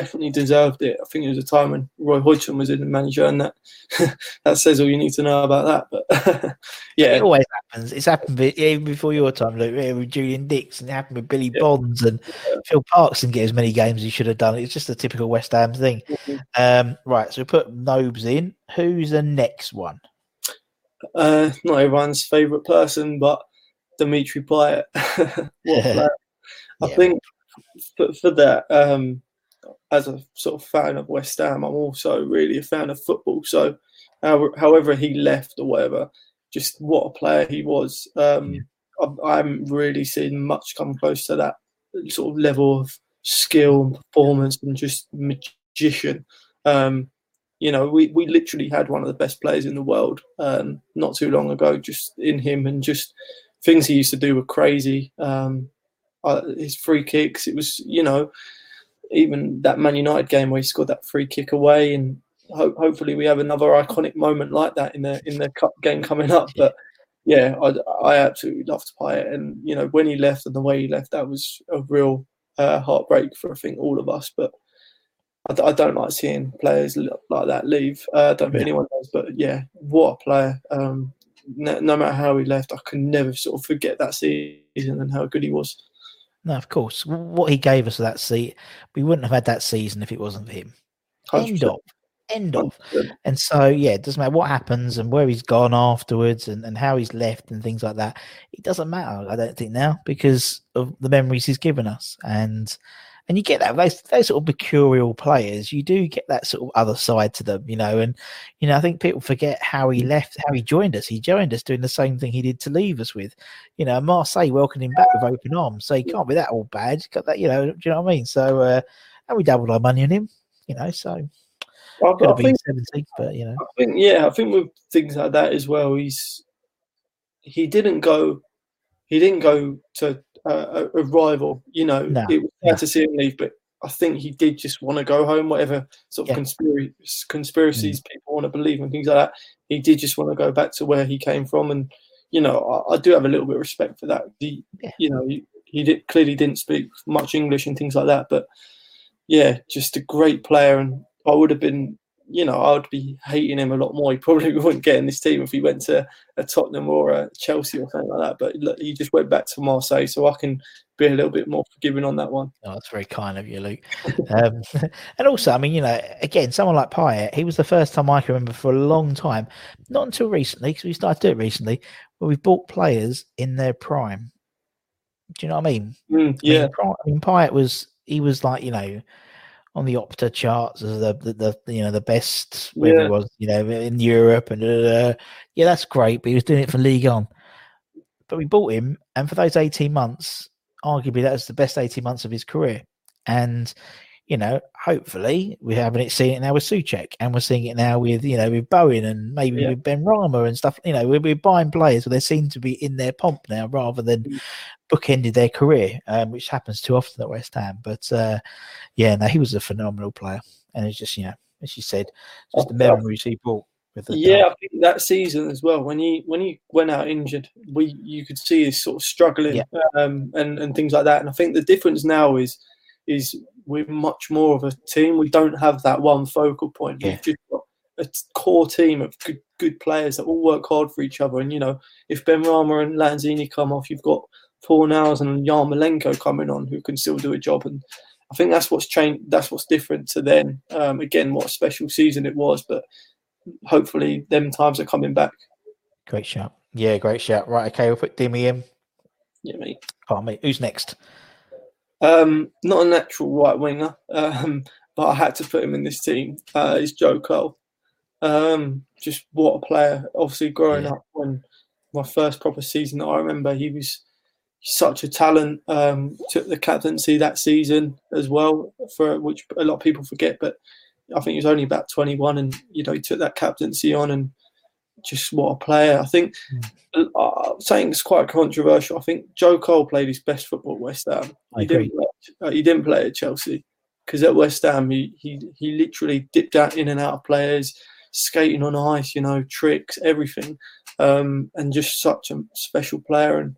Speaker 2: definitely deserved it. I think it was a time when Roy Hodgson was in the manager, and that that says all you need to know about that. But yeah,
Speaker 1: It always happens. It's happened even before your time, Luke, yeah, with Julian Dicks, and it happened with Billy
Speaker 2: Yeah.
Speaker 1: Bonds and Phil Parkes didn't get as many games as he should have done. It's just a typical West Ham thing.
Speaker 2: Mhm.
Speaker 1: Um, right, so we put Nobes in. Who's the next one?
Speaker 2: uh, not everyone's favourite person, but Dimitri Payet. a. I
Speaker 1: Yeah.
Speaker 2: think for, for that, um, as a sort of fan of West Ham, I'm also really a fan of football. So, how, however he left or whatever, just what a player he was. Um, I, I haven't really seen much come close to that sort of level of skill and performance and just magician. Um, you know, we, we literally had one of the best players in the world um, not too long ago, just in him, and just things he used to do were crazy. Um, uh, his free kicks. It was, you know, even that Man United game where he scored that free kick away, and ho- hopefully we have another iconic moment like that in the in the cup game coming up. But yeah, I, I absolutely loved Payet, and you know when he left and the way he left, that was a real uh, heartbreak for I think all of us. But I don't like seeing players like that leave. Uh, I don't think
Speaker 1: Yeah.
Speaker 2: anyone does, but yeah, what a player! Um, no, no matter how he left, I can never sort of forget that season and how good he was.
Speaker 1: No, of course. What he gave us that seat, we wouldn't have had that season if it wasn't for him. End
Speaker 2: 100%.
Speaker 1: of. End of.
Speaker 2: 100%.
Speaker 1: And so, yeah, it doesn't matter what happens and where he's gone afterwards and, and how he's left and things like that. It doesn't matter, I don't think now, because of the memories he's given us. And and you get that those those sort of mercurial players, you do get that sort of other side to them, you know. And you know, I think people forget how he left, how he joined us. He joined us doing the same thing he did to leave us with. You know, Marseille welcomed him back with open arms. So he can't be that all bad. Got that, you know, do you know what I mean? So uh and we doubled our money on him, you know, so
Speaker 2: I,
Speaker 1: could have been
Speaker 2: think
Speaker 1: 70, but you know.
Speaker 2: I think yeah, I think with things like that as well, he's he didn't go he didn't go to a, a rival. You know,
Speaker 1: No,
Speaker 2: it was sad
Speaker 1: no.
Speaker 2: to see him leave, but I think he did just want to go home. Whatever sort of
Speaker 1: Yeah.
Speaker 2: conspiracy conspiracies mm. people want to believe and things like that, he did just want to go back to where he came from. And you know, I, I do have a little bit of respect for that. He,
Speaker 1: Yeah.
Speaker 2: you know, he, he did, clearly didn't speak much English and things like that, but yeah, just a great player. And I would have been, you know, I would be hating him a lot more. He probably wouldn't get in this team if he went to a Tottenham or a Chelsea or something like that. But look, he just went back to Marseille, so I can be a little bit more forgiving on that one.
Speaker 1: Oh, that's very kind of you, Luke. um, and also, I mean, you know, again, someone like Payet, he was the first time I can remember for a long time, not until recently, because we started to do it recently, where we've bought players in their prime. Do you know what I mean?
Speaker 2: Mm, yeah,
Speaker 1: I mean, Payet was he was like you know on the Opta charts as the the, the you know the best
Speaker 2: Yeah.
Speaker 1: he was you know in Europe and uh, yeah that's great, but he was doing it for League On. But we bought him, and for those eighteen months, arguably that was the best eighteen months of his career, and. You know, hopefully we're having it seeing it now with Souček, and we're seeing it now with you know with Bowen and maybe
Speaker 2: Yeah.
Speaker 1: with Benrahma and stuff. You know, we're, we're buying players where they seem to be in their pomp now rather than
Speaker 2: Mm.
Speaker 1: bookended their career, um, which happens too often at West Ham. But uh, yeah, no, he was a phenomenal player, and it's just you know, as you said, just the memories he brought
Speaker 2: yeah. I think that season as well, when he when he went out injured, we you could see he's sort of struggling
Speaker 1: Yeah.
Speaker 2: um, and and things like that. And I think the difference now is is we're much more of a team. We don't have that one focal point.
Speaker 1: Yeah.
Speaker 2: We've just got a core team of good good players that all work hard for each other. And you know, if Benrahma and Lanzini come off, you've got Paul Nows and Yarmolenko coming on who can still do a job. And I think that's what's changed. That's what's different to then. Um, again, what a special season it was, but hopefully, them times are coming back.
Speaker 1: great shout. Yeah, great shout. Right, okay, we'll put Demi in.
Speaker 2: Yeah, mate.
Speaker 1: Pardon me. Who's next?
Speaker 2: Um, not a natural right winger, um, but I had to put him in this team. Uh, is Joe Cole. Um, just what a player. Obviously, growing
Speaker 1: Yeah.
Speaker 2: up when my first proper season, that I remember he was such a talent. Um, took the captaincy that season as well, for which a lot of people forget. But I think he was only about 21, and you know he took that captaincy on, and just what a player. I think uh, saying it's quite controversial. I think Joe Cole played his best football at West Ham.
Speaker 1: I
Speaker 2: He didn't, play, uh, he didn't play at Chelsea because at West Ham he, he he literally dipped out in and out of players, skating on ice, you know, tricks, everything, um, and just such a special player. And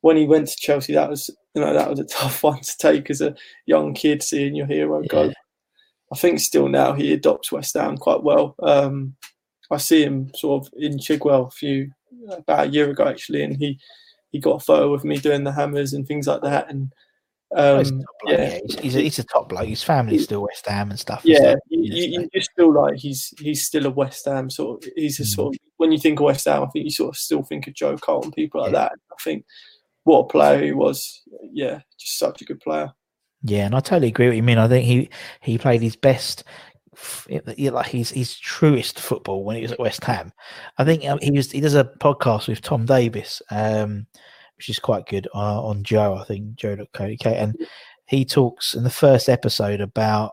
Speaker 2: when he went to Chelsea, that was you know that was a tough one to take as a young kid seeing your hero go. I think still now he adopts West Ham quite well. Um, I see him sort of in Chigwell a few about a year ago actually, and he he got a photo of me doing the hammers and things like that. And
Speaker 1: He's a
Speaker 2: um,
Speaker 1: top bloke,
Speaker 2: yeah,
Speaker 1: yeah, he's, he's, a, he's a top bloke. His family's still West Ham and stuff.
Speaker 2: yeah, you, you, feel like he's he's still a West Ham sort of. He's a
Speaker 1: Mm.
Speaker 2: sort of when you think of West Ham, I think you sort of still think of Joe Cole and people like
Speaker 1: Yeah.
Speaker 2: that. I think what a player he was. Yeah, just such a good player.
Speaker 1: Yeah, and I totally agree with you. I mean, I think he he played his best, like his his truest football when he was at West Ham. I think um, he was he does a podcast with Tom Davis, um, which is quite good uh, on Joe. I think Joe.co.uk, and he talks in the first episode about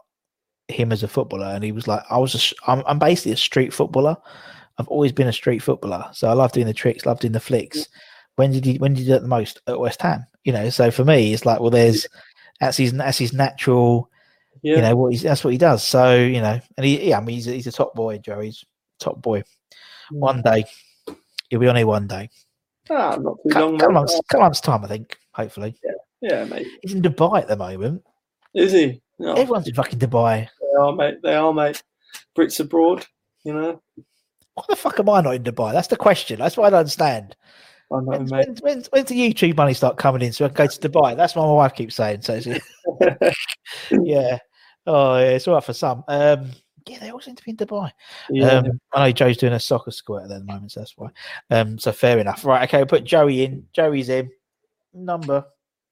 Speaker 1: him as a footballer, and he was like, "I was a, I'm, I'm basically a street footballer. I've always been a street footballer, so I love doing the tricks, love doing the flicks." When did he when did he do it the most at West Ham? You know, so for me, it's like, well, there's that's his that's his natural.
Speaker 2: Yeah.
Speaker 1: You know what he's that's what he does. So you know, and he yeah, I mean, he's a, he's a top boy, Joe. He's top boy. One day, he'll be on here one day.
Speaker 2: Ah, not too
Speaker 1: Couple,
Speaker 2: long.
Speaker 1: months, couple time, I think. Hopefully,
Speaker 2: Yeah, yeah, mate.
Speaker 1: he's in Dubai at the moment.
Speaker 2: Is he? No,
Speaker 1: Everyone's in fucking Dubai.
Speaker 2: they are, mate. They are, mate. Brits abroad, you know.
Speaker 1: Why the fuck am I not in Dubai? That's the question. That's what I don't understand.
Speaker 2: I know,
Speaker 1: When's,
Speaker 2: mate.
Speaker 1: when's, when's, when's the YouTube money start coming in so I can go to Dubai? That's what my wife keeps saying. So yeah. Oh, yeah, it's all right for some. Um, yeah, they all seem to be in Dubai.
Speaker 2: yeah.
Speaker 1: Um, I know Joe's doing a soccer squat at the moment, so that's why. Um, so fair enough. Right, okay, we'll put Joey in. Joey's in. Number,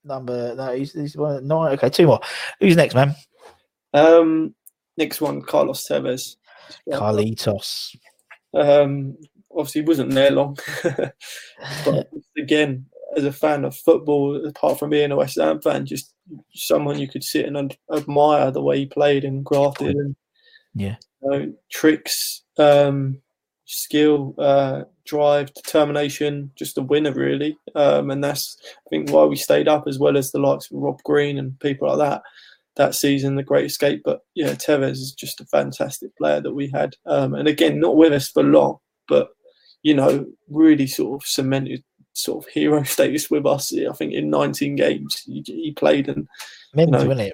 Speaker 1: number, no, he's, he's one, nine. Okay, two more. Who's next, man?
Speaker 2: Um, next one, Carlos Tevez.
Speaker 1: Carlitos.
Speaker 2: Um, obviously, he wasn't there long. but again, as a fan of football, apart from being a West Ham fan, just someone you could sit and admire the way he played and grafted and
Speaker 1: Yeah.
Speaker 2: you know, tricks, um, skill, uh, drive, determination, just a winner really. Um, and that's I think why we stayed up as well as the likes of Rob Green and people like that that season, the Great Escape. But yeah, Tevez is just a fantastic player that we had. Um, and again, not with us for long, but you know, really sort of cemented sort of hero status with us. I think in 19 games he, he played and
Speaker 1: Mental,
Speaker 2: No.
Speaker 1: isn't it?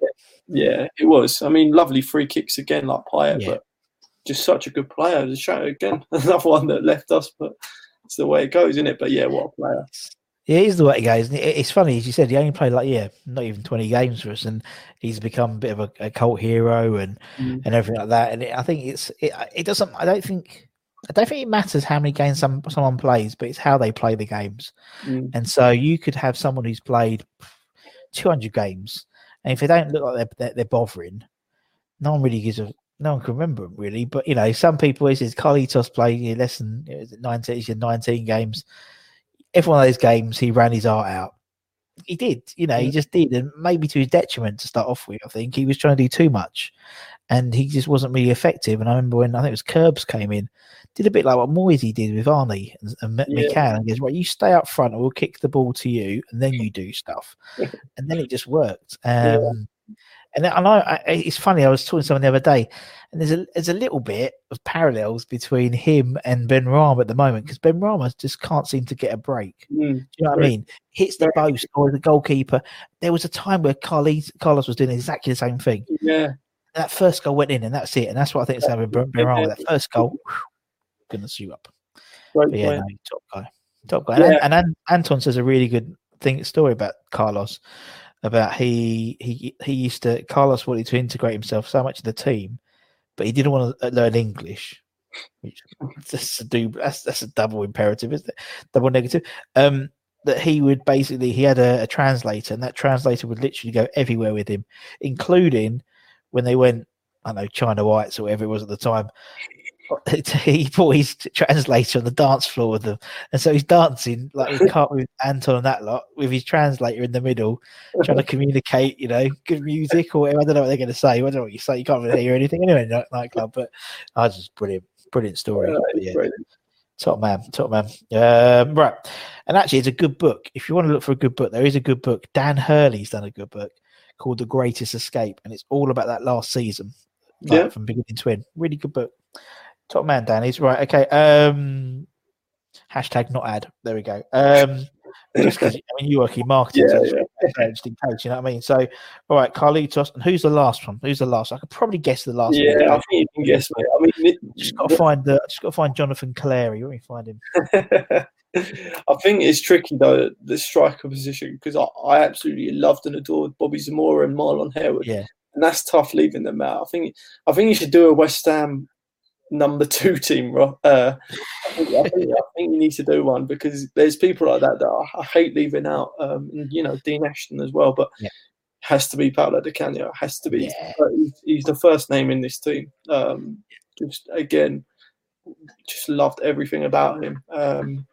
Speaker 2: yeah, it was. I mean, lovely free kicks again, like Payet,
Speaker 1: Yeah.
Speaker 2: but just such a good player. The show again, another one that left us, but it's the way it goes, isn't it? But yeah, what a player.
Speaker 1: Yeah, he's the way it goes. It- It's funny, as you said, he only played like, yeah, not even 20 games for us. And he's become a bit of a, a cult hero and,
Speaker 2: Mm.
Speaker 1: and everything like that. And it, I think it's, it, it doesn't, I don't think, I don't think it matters how many games some, someone plays, but it's how they play the games.
Speaker 2: Mm.
Speaker 1: And so you could have someone who's played 200 games. And if they don't look like they're, they're, they're bothering, no one really gives a, no one can remember them really. But, you know, some people, it says Carlitos played you know, less than it 19, he said 19 games every one of those games, he ran his heart out. He did, you know, he just did, and maybe to his detriment to start off with. I think he was trying to do too much, and he just wasn't really effective. And I remember when I think it was Curbs came in, did a bit like what Moyesy did with Arnie and, and M-
Speaker 2: Yeah.
Speaker 1: McCann, and goes, "Right, you stay up front, and we'll kick the ball to you, and then you do stuff." and then it just worked.
Speaker 2: Yeah.
Speaker 1: Um, And I know I, it's funny. I was talking to someone the other day, and there's a there's a little bit of parallels between him and Benrahma at the moment because Benrahma just can't seem to get a break.
Speaker 2: Mm.
Speaker 1: Do you know what I mean? Hits the post or the goalkeeper. There was a time where Carlos, Carlos was doing exactly the same thing.
Speaker 2: Yeah,
Speaker 1: That first goal went in, and that's it. And that's what I think is happening Benrahma. That first goal, whew, goodness you up. But yeah,
Speaker 2: player.
Speaker 1: no, top guy, top guy.
Speaker 2: Yeah.
Speaker 1: And, and Anton says a really good thing story about Carlos. About he he he used to Carlos wanted to integrate himself so much in the team, but he didn't want to learn English. Which that's a do that's that's a double imperative, isn't it? Double negative. Um, that he would basically he had a, a translator, and that translator would literally go everywhere with him, including when they went. I don't know China Whites or whatever it was at the time. He brought his translator on the dance floor with them, and so he's dancing like with, Car- with Anton and that lot with his translator in the middle, trying to communicate, you know, good music or whatever. I don't know what they're going to say. I don't know what you say. You can't really hear anything anyway in a nightclub. But I just brilliant, brilliant story.
Speaker 2: Yeah,
Speaker 1: yeah,
Speaker 2: brilliant.
Speaker 1: top man, top man. Um, right, and actually, it's a good book. If you want to look for a good book, there is a good book. Dan Hurley's done a good book called The Greatest Escape, and it's all about that last season, like,
Speaker 2: Yeah.
Speaker 1: from beginning to end. Really good book. Top man, Danny's right. Okay. Um, hashtag not ad. There we go. Um, just 'cause, I mean, you work in marketing, so
Speaker 2: Yeah,
Speaker 1: just in case, you know what I mean? So, all right, Carlitos, and who's the last one? Who's the last? I could probably guess the last one.
Speaker 2: Yeah, I think you can guess, mate. I mean, it,
Speaker 1: Just got to find the. Just got to find Jonathan Calleri. Where me find him?
Speaker 2: I think it's tricky though the striker position because I, I absolutely loved and adored Bobby Zamora and Marlon Harewood,
Speaker 1: Yeah,
Speaker 2: and that's tough leaving them out. I think I think you should do a West Ham number two team. Uh, I, think, I, think, I think you need to do one because there's people like that that I, I hate leaving out. Um, and, you know, Dean Ashton as well, but
Speaker 1: Yeah.
Speaker 2: has to be Paolo Di Canio. Has to be.
Speaker 1: Yeah.
Speaker 2: He's, he's the first name in this team. Um, just again, just loved everything about him. Um,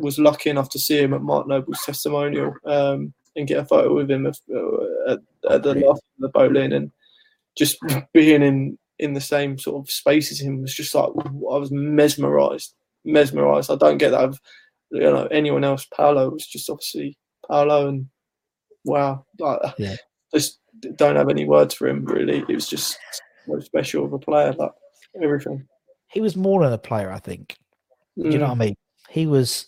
Speaker 2: was lucky enough to see him at Mark Noble's testimonial um, and get a photo with him at, at, at the last of the Boleyn and just being in in the same sort of space as him was just like I was mesmerized, mesmerized. I don't get that of you know anyone else. Paolo was just obviously Paolo and wow. Like,
Speaker 1: Yeah.
Speaker 2: Just don't have any words for him. Really, it was just so special of a player. Like everything.
Speaker 1: He was more than a player, I think. Do you know
Speaker 2: Mm.
Speaker 1: what I mean? He was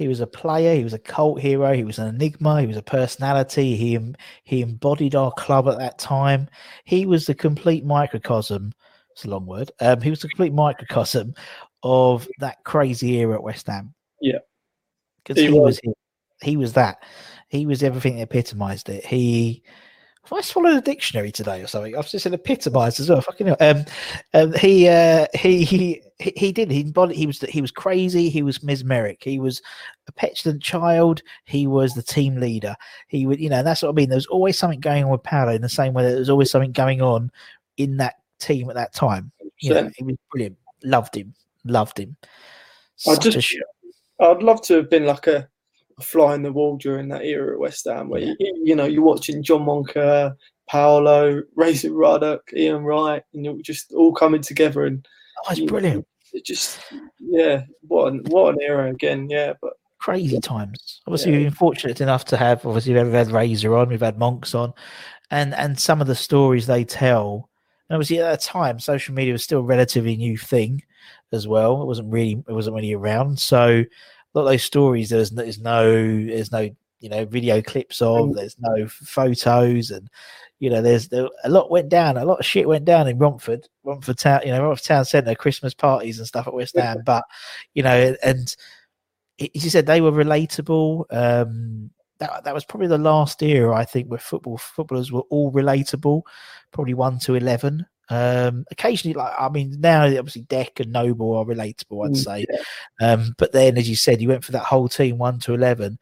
Speaker 1: he was a player, he was a cult hero, he was an enigma, he was a personality, he he embodied our club at that time. He was the complete microcosm, it's a long word. Um, he was the complete microcosm of that crazy era at West Ham.
Speaker 2: Yeah.
Speaker 1: Because
Speaker 2: He
Speaker 1: he,
Speaker 2: was.
Speaker 1: was he, he was that. He was everything that epitomized it. He have I swallowed a dictionary today or something? I was just said epitomized as well. Fucking hell. Um, um, he, uh, he, he, he, he did. He embodied. He was. He was crazy. He was mesmeric. He was a petulant child. He was the team leader. He would, you know, that's what I mean. There was always something going on with Paolo in the same way that there was always something going on in that team at that time. You know,
Speaker 2: 100%.
Speaker 1: he was brilliant. Loved him. Loved him.
Speaker 2: I
Speaker 1: Such
Speaker 2: just-
Speaker 1: a sh-
Speaker 2: I'd love to have been like a, a fly in the wall during that era at West Ham, where you, you know you're watching John Moncur, Paolo, Razor Ruddock, Ian Wright, and you're just all coming together, and
Speaker 1: oh, it's brilliant.
Speaker 2: it just yeah, what an, what an era again, yeah. But
Speaker 1: crazy times. Obviously,
Speaker 2: Yeah.
Speaker 1: we've been fortunate enough to have. Obviously, we've had Razor on, we've had Monks on, and and some of the stories they tell. And obviously, at that time, social media was still a relatively new thing, as well. It wasn't really it wasn't really around. So lot of those stories, there's no, there's no there's no you know video clips of. There's no photos, and you know there's there, a lot went down. A lot of shit went down in Romford, Romford Town. You know, Romford Town Centre, Christmas parties and stuff at West
Speaker 2: Yeah.
Speaker 1: Ham. But you know, and you said, they were relatable. Um, that that was probably the last era I think where football footballers were all relatable. Probably one to eleven. Um, occasionally, like I mean, now obviously Deck and Noble are relatable. I'd
Speaker 2: Mm,
Speaker 1: say, um, but then as you said, you went for that whole team one to eleven.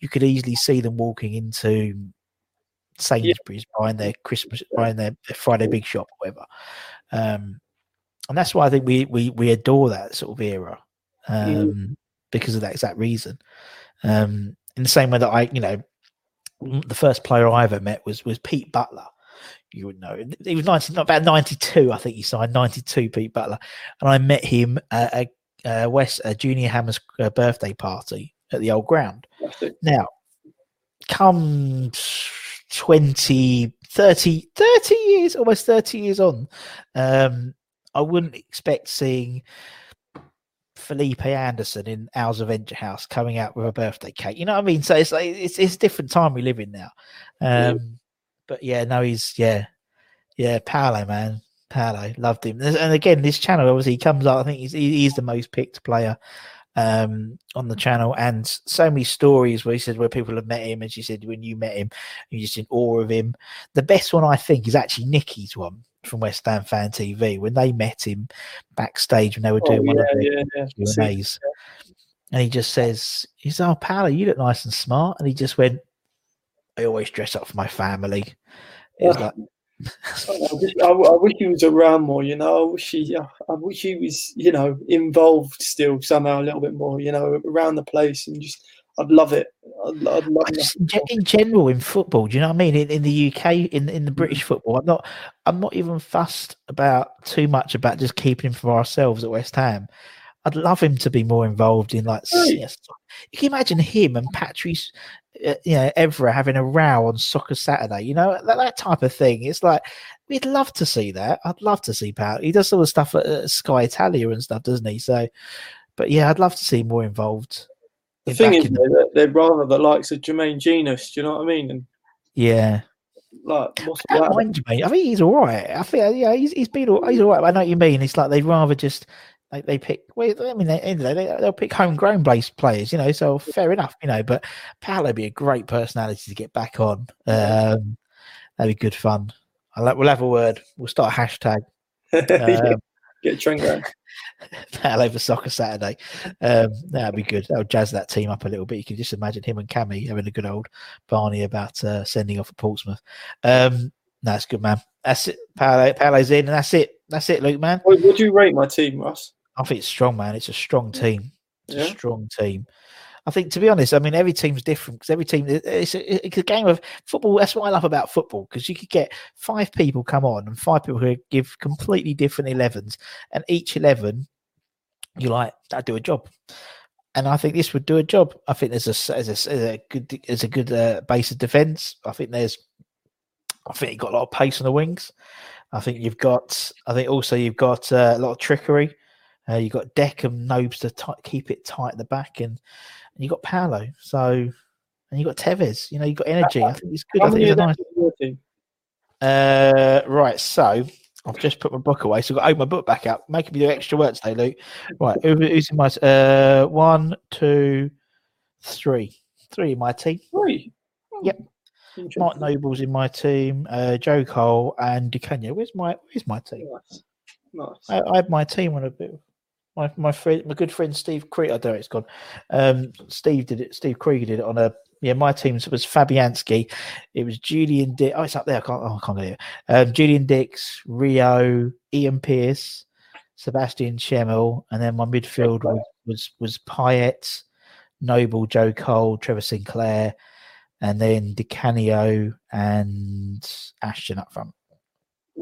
Speaker 1: You could easily see them walking into Sainsbury's buying their Christmas, buying their, their Friday Big Shop, or whatever. Um, and that's why I think we we we adore that sort of era um,
Speaker 2: Mm.
Speaker 1: because of that exact reason. Um, in the same way that I, you know, the first player I ever met was was Pete Butler. You would know he was nineteen, not about ninety two. I think he signed ninety two. Pete Butler, and I met him at a, a West a Junior Hammers uh, birthday party at the old ground. Now, come 20, 30, 30 years, almost 30 years on, um, I wouldn't expect seeing Felipe Anderson in Owls Adventure House coming out with a birthday cake. You know what I mean? So it's like it's it's a different time we live in now. Um, but yeah, no, he's yeah, yeah, Paolo, man. Paolo, loved him. And again, this channel obviously he comes up. I think he's he's the most picked player um, on the channel, and so many stories where he said where people have met him, and she said when you met him, you're just in awe of him. The best one I think is actually Nikki's one from West Ham Fan TV when they met him backstage when they were
Speaker 2: Oh,
Speaker 1: doing one of
Speaker 2: yeah,
Speaker 1: their
Speaker 2: yeah, yeah.
Speaker 1: Q and A's, and he just says, "He's oh, Paolo, you look nice and smart," and he just went, "I always dress up for my family."
Speaker 2: Yeah.
Speaker 1: like,
Speaker 2: I wish, I, I wish he was around more. You know, I wish he, I wish he was, you know, involved still somehow a little bit more. You know, around the place and just, I'd love it. I'd, I'd love
Speaker 1: just, in, ge-
Speaker 2: more.
Speaker 1: in general in football, do you know what I mean? In, in the UK, in in the
Speaker 2: Mm.
Speaker 1: British football, I'm not I'm not even fussed about too much about just keeping him for ourselves at West Ham. I'd love him to be more involved in like
Speaker 2: Right.
Speaker 1: You can imagine him and Patrice, uh, you know, Evra having a row on Soccer Saturday. You know that, that type of thing. It's like we'd love to see that. I'd love to see Pat. He does all the stuff at uh, Sky Italia and stuff, doesn't he? So, but yeah, I'd love to see more involved.
Speaker 2: The
Speaker 1: in-
Speaker 2: thing is,
Speaker 1: in-
Speaker 2: that they're rather the likes of Jermaine Jenas. Do you know what I mean? And
Speaker 1: yeah.
Speaker 2: like, what's
Speaker 1: I don't mind Jermaine. I think he's all right. I think yeah, he's he's been all, he's all right. I know what you mean. It's like they'd rather just like they pick. Well, I mean, they, end of the day, they, they'll pick homegrown based players, you know. So fair enough, you know. But Paolo be a great personality to get back on. Um, that'd be good fun. I'll, we'll have a word. We'll start a hashtag. Um,
Speaker 2: Get Trent Graham.
Speaker 1: Paolo for Soccer Saturday. Um, that'd be good. That'll jazz that team up a little bit. You can just imagine him and Kammy having a good old Barney about uh, sending off at Portsmouth. Um, no, that's good, man. That's it. Paolo, Paolo's in, and that's it. That's it, Luke, man.
Speaker 2: What, what do you rate my team, Russ?
Speaker 1: I think it's strong, man. It's a strong team. It's
Speaker 2: Yeah.
Speaker 1: a strong team. I think, to be honest, I mean, every team's different because every team it's a, it's a game of football. That's what I love about football because you could get five people come on and five people who give completely different 11s, and each 11, you're like, I do a job. and I think this would do a job. I think there's a there's a, there's a good there's a good uh, base of defence. I think there's I think you've got a lot of pace on the wings. I think you've got I think also you've got uh, a lot of trickery. Uh, you've got Deck and Nobes to t- keep it tight at the back, and, and you've got Paolo. So and you've got Tevez. You know, you've got energy. I think it's good. I think it's a nice. Uh, right, so I've just put my book away, so I've got to open my book back up, making me do extra work today, Luke. Right, who, who's in my uh one, two, three, three in my team.
Speaker 2: Three.
Speaker 1: Yep. Mark Noble's in my team, uh, Joe Cole and Di Canio. Where's my Where's my team?
Speaker 2: Nice. Nice.
Speaker 1: I, I had my team on a bit. My my friend, my good friend Steve Krieger. I don't know it's gone. Um, Steve did it. Steve Krieger did it on a. Yeah, my team was Fabianski. It was Julian Dicks. Oh, it's up there. I can't. Oh, I can't get it. Um, Julian Dicks, Rio, Ian Pearce, Sebastian Schemmel, and then my midfield was was, was Noble, Joe Cole, Trevor Sinclair, and then Di Canio and Ashton up front.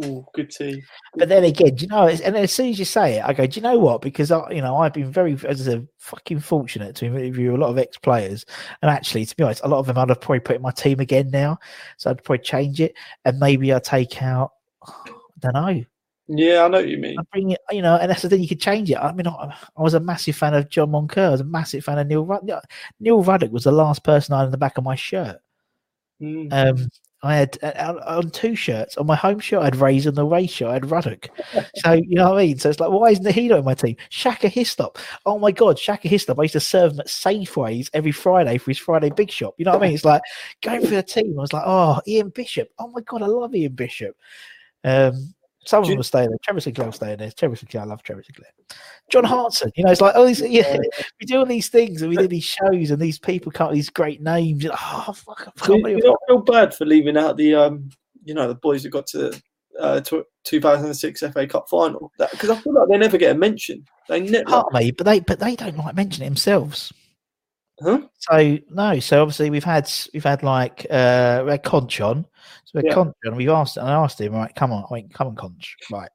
Speaker 2: Ooh, good team.
Speaker 1: But then again, do you know, and as soon as you say it, I go, do you know what? Because I, you know, I've been very, as I said, fucking fortunate to interview a lot of ex players, and actually, to be honest, a lot of them I'd have probably put in my team again now, so I'd probably change it, and maybe I'd take out, I don't know,
Speaker 2: Yeah, I know what you mean.
Speaker 1: I'd bring it, you know, and that's the thing, you could change it. I mean, I, I was a massive fan of John Moncur, I was a massive fan of Neil Ruddock. Neil Ruddock was the last person I had in the back of my shirt.
Speaker 2: Mm.
Speaker 1: Um, I had uh, on- two shirts. On my home shirt, I had Razor, and the race shirt, I had Ruddock. so you know what I mean. So it's like, why isn't he not in my team? Shaka Hislop. Oh my god, Shaka Hislop. I used to serve him at Safeways every Friday for his Friday Big Shop. You know what I mean? It's like going for the team. I was like, oh, Ian Bishop. Oh my god, I love Ian Bishop. Um, some of them will stay there. Trevor Sinclair will stay there. Trevor Sinclair, I love Trevor Sinclair. John Hartson, you know, it's like, oh, these, yeah, we do all these things and we do these shows and these people come these great names. Like, oh, fuck, I can't
Speaker 2: you, you feel bad for leaving out the um, you know, the boys who got to uh, 2006 FA Cup final because I feel like they never get a mention. They never.
Speaker 1: of me, but they but they don't like mentioning it themselves.
Speaker 2: Huh?
Speaker 1: So no, so obviously we've had we've had like uh we had Conch on. So we had
Speaker 2: Yeah.
Speaker 1: Conch on, we've asked and I asked him, right, come on, I mean, come on, Conch. Right.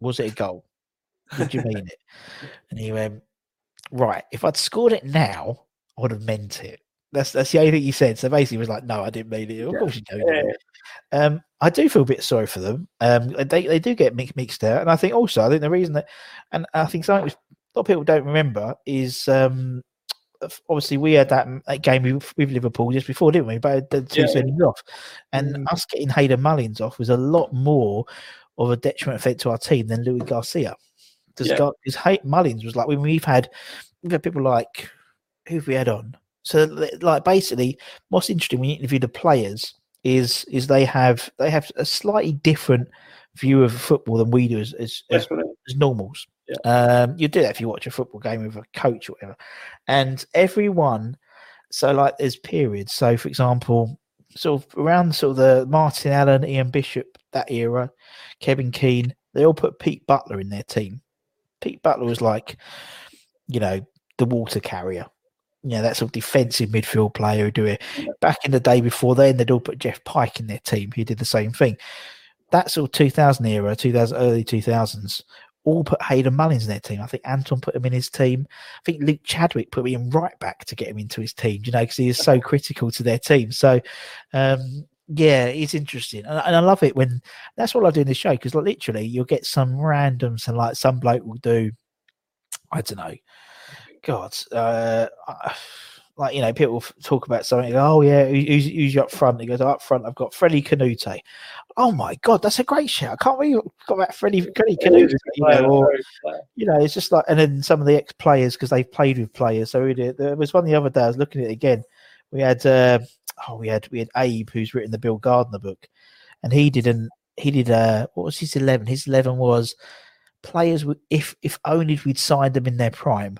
Speaker 1: Was it a goal? Did you mean it? And he went, Right, if I'd scored it now, I would have meant it. That's that's the only thing he said. So basically, he was like, "No, I didn't mean it." Of
Speaker 2: Yeah.
Speaker 1: course, you don't.
Speaker 2: Yeah.
Speaker 1: Um, I do feel a bit sorry for them. Um, they they do get mixed mixed out, and I think also I think the reason that, and I think something which a lot of people don't remember is um, obviously we had that, that game with, with Liverpool just before, didn't we? But the two
Speaker 2: Yeah.
Speaker 1: sendings off, and
Speaker 2: Mm.
Speaker 1: us getting Hayden Mullins off was a lot more of a detriment effect to our team than Luis Garcia. Because
Speaker 2: Yeah.
Speaker 1: Hay- Mullins was like when we've had we've had people like who've we had on. So like basically, what's interesting when you interview the players is is they have they have a slightly different view of football than we do as as, as, as normals.
Speaker 2: Yeah.
Speaker 1: Um, you do that if you watch a football game with a coach or whatever. And everyone, so like there's periods. So for example, sort of around sort of the Martin Allen, Ian Bishop, that era, Kevin Keen, they all put Pete Butler in their team. Pete Butler was like, you know, the water carrier. You know, that sort of defensive midfield player who do it. Back in the day before then, they'd all put Jeff Pike in their team. He did the same thing. That sort of 2000 era, 2000, early 2000s, all put Hayden Mullins in their team. I think Anton put him in his team. I think Luke Chadwick put him right back to get him into his team, you know, because he is so critical to their team. So, um, yeah, it's interesting. And, and I love it when that's what I do in this show because like, literally you'll get some randoms and like some bloke will do, I don't know, God, uh, I- like you know, people talk about something. Oh yeah, who- who's, who's you up front? He goes, "Oh, up front, I've got Freddie Kanouté. Oh my God, that's a great shout! I can't believe you've got that Freddie, Freddie Kanouté. You know, or, you know, it's just like, and then some of the ex players because they've played with players. So we did, there was one the other day. I was looking at it again. We had, uh, oh, we had we had Abe who's written the Bill Gardner book, and he didn't. He did. Uh, what was his eleven? His eleven was players. If if only we'd signed them in their prime.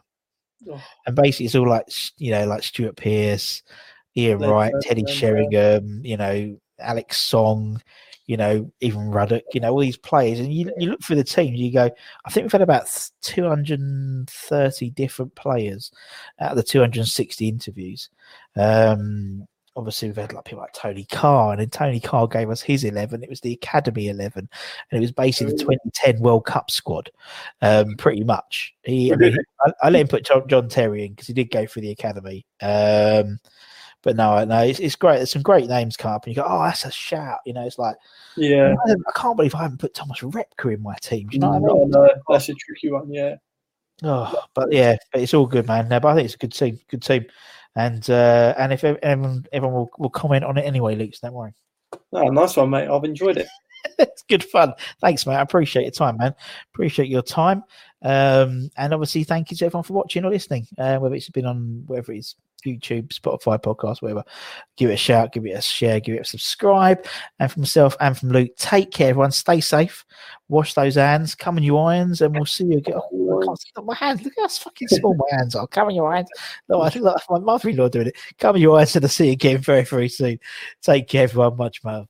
Speaker 2: Oh.
Speaker 1: And basically, it's all like you know, like Stuart Pearce, Ian
Speaker 2: Len
Speaker 1: Wright, Teddy. Sheringham, you know, Alex Song, you know, even Ruddock, you know, all these players. And you, you look through the team, you go, I think we've had about 230 different players out of the 260 interviews. Um, obviously we've had like people like Tony Carr, and then Tony Carr gave us his eleven. It was the Academy eleven, and it was basically the 2010 World Cup squad, um, pretty much. He, I, mean, I, I let him put John, John Terry in because he did go through the Academy. Um, but no, no, it's, it's great. There's some great names come up, and you go, "Oh, that's a shout!" You know, it's like,
Speaker 2: Yeah,
Speaker 1: I, I can't believe I haven't put Thomas Repka in my team. Do you know what I mean?
Speaker 2: no, that's a tricky one. Yeah,
Speaker 1: Oh, but yeah, but it's all good, man. No, but I think it's a good team, good team, and uh, and if everyone everyone will, will comment on it anyway, Luke, so don't worry.
Speaker 2: oh, nice one, mate. I've enjoyed it.
Speaker 1: it's good fun. Thanks, mate. I appreciate your time, man. Appreciate your time. Um, and obviously, thank you to everyone for watching or listening, uh, whether it's been on whether it's YouTube, Spotify, podcast, whatever. Give it a shout, give it a share, give it a subscribe. And from myself and from Luke, take care, everyone. Stay safe. Wash those hands. Come in your irons, and we'll see you again. Oh, I can't see my hands. Look how fucking small my hands are. Come in your irons. No, I look like my mother-in-law doing it. Come in your irons, and I'll see you again very, very soon. Take care, everyone. Much more.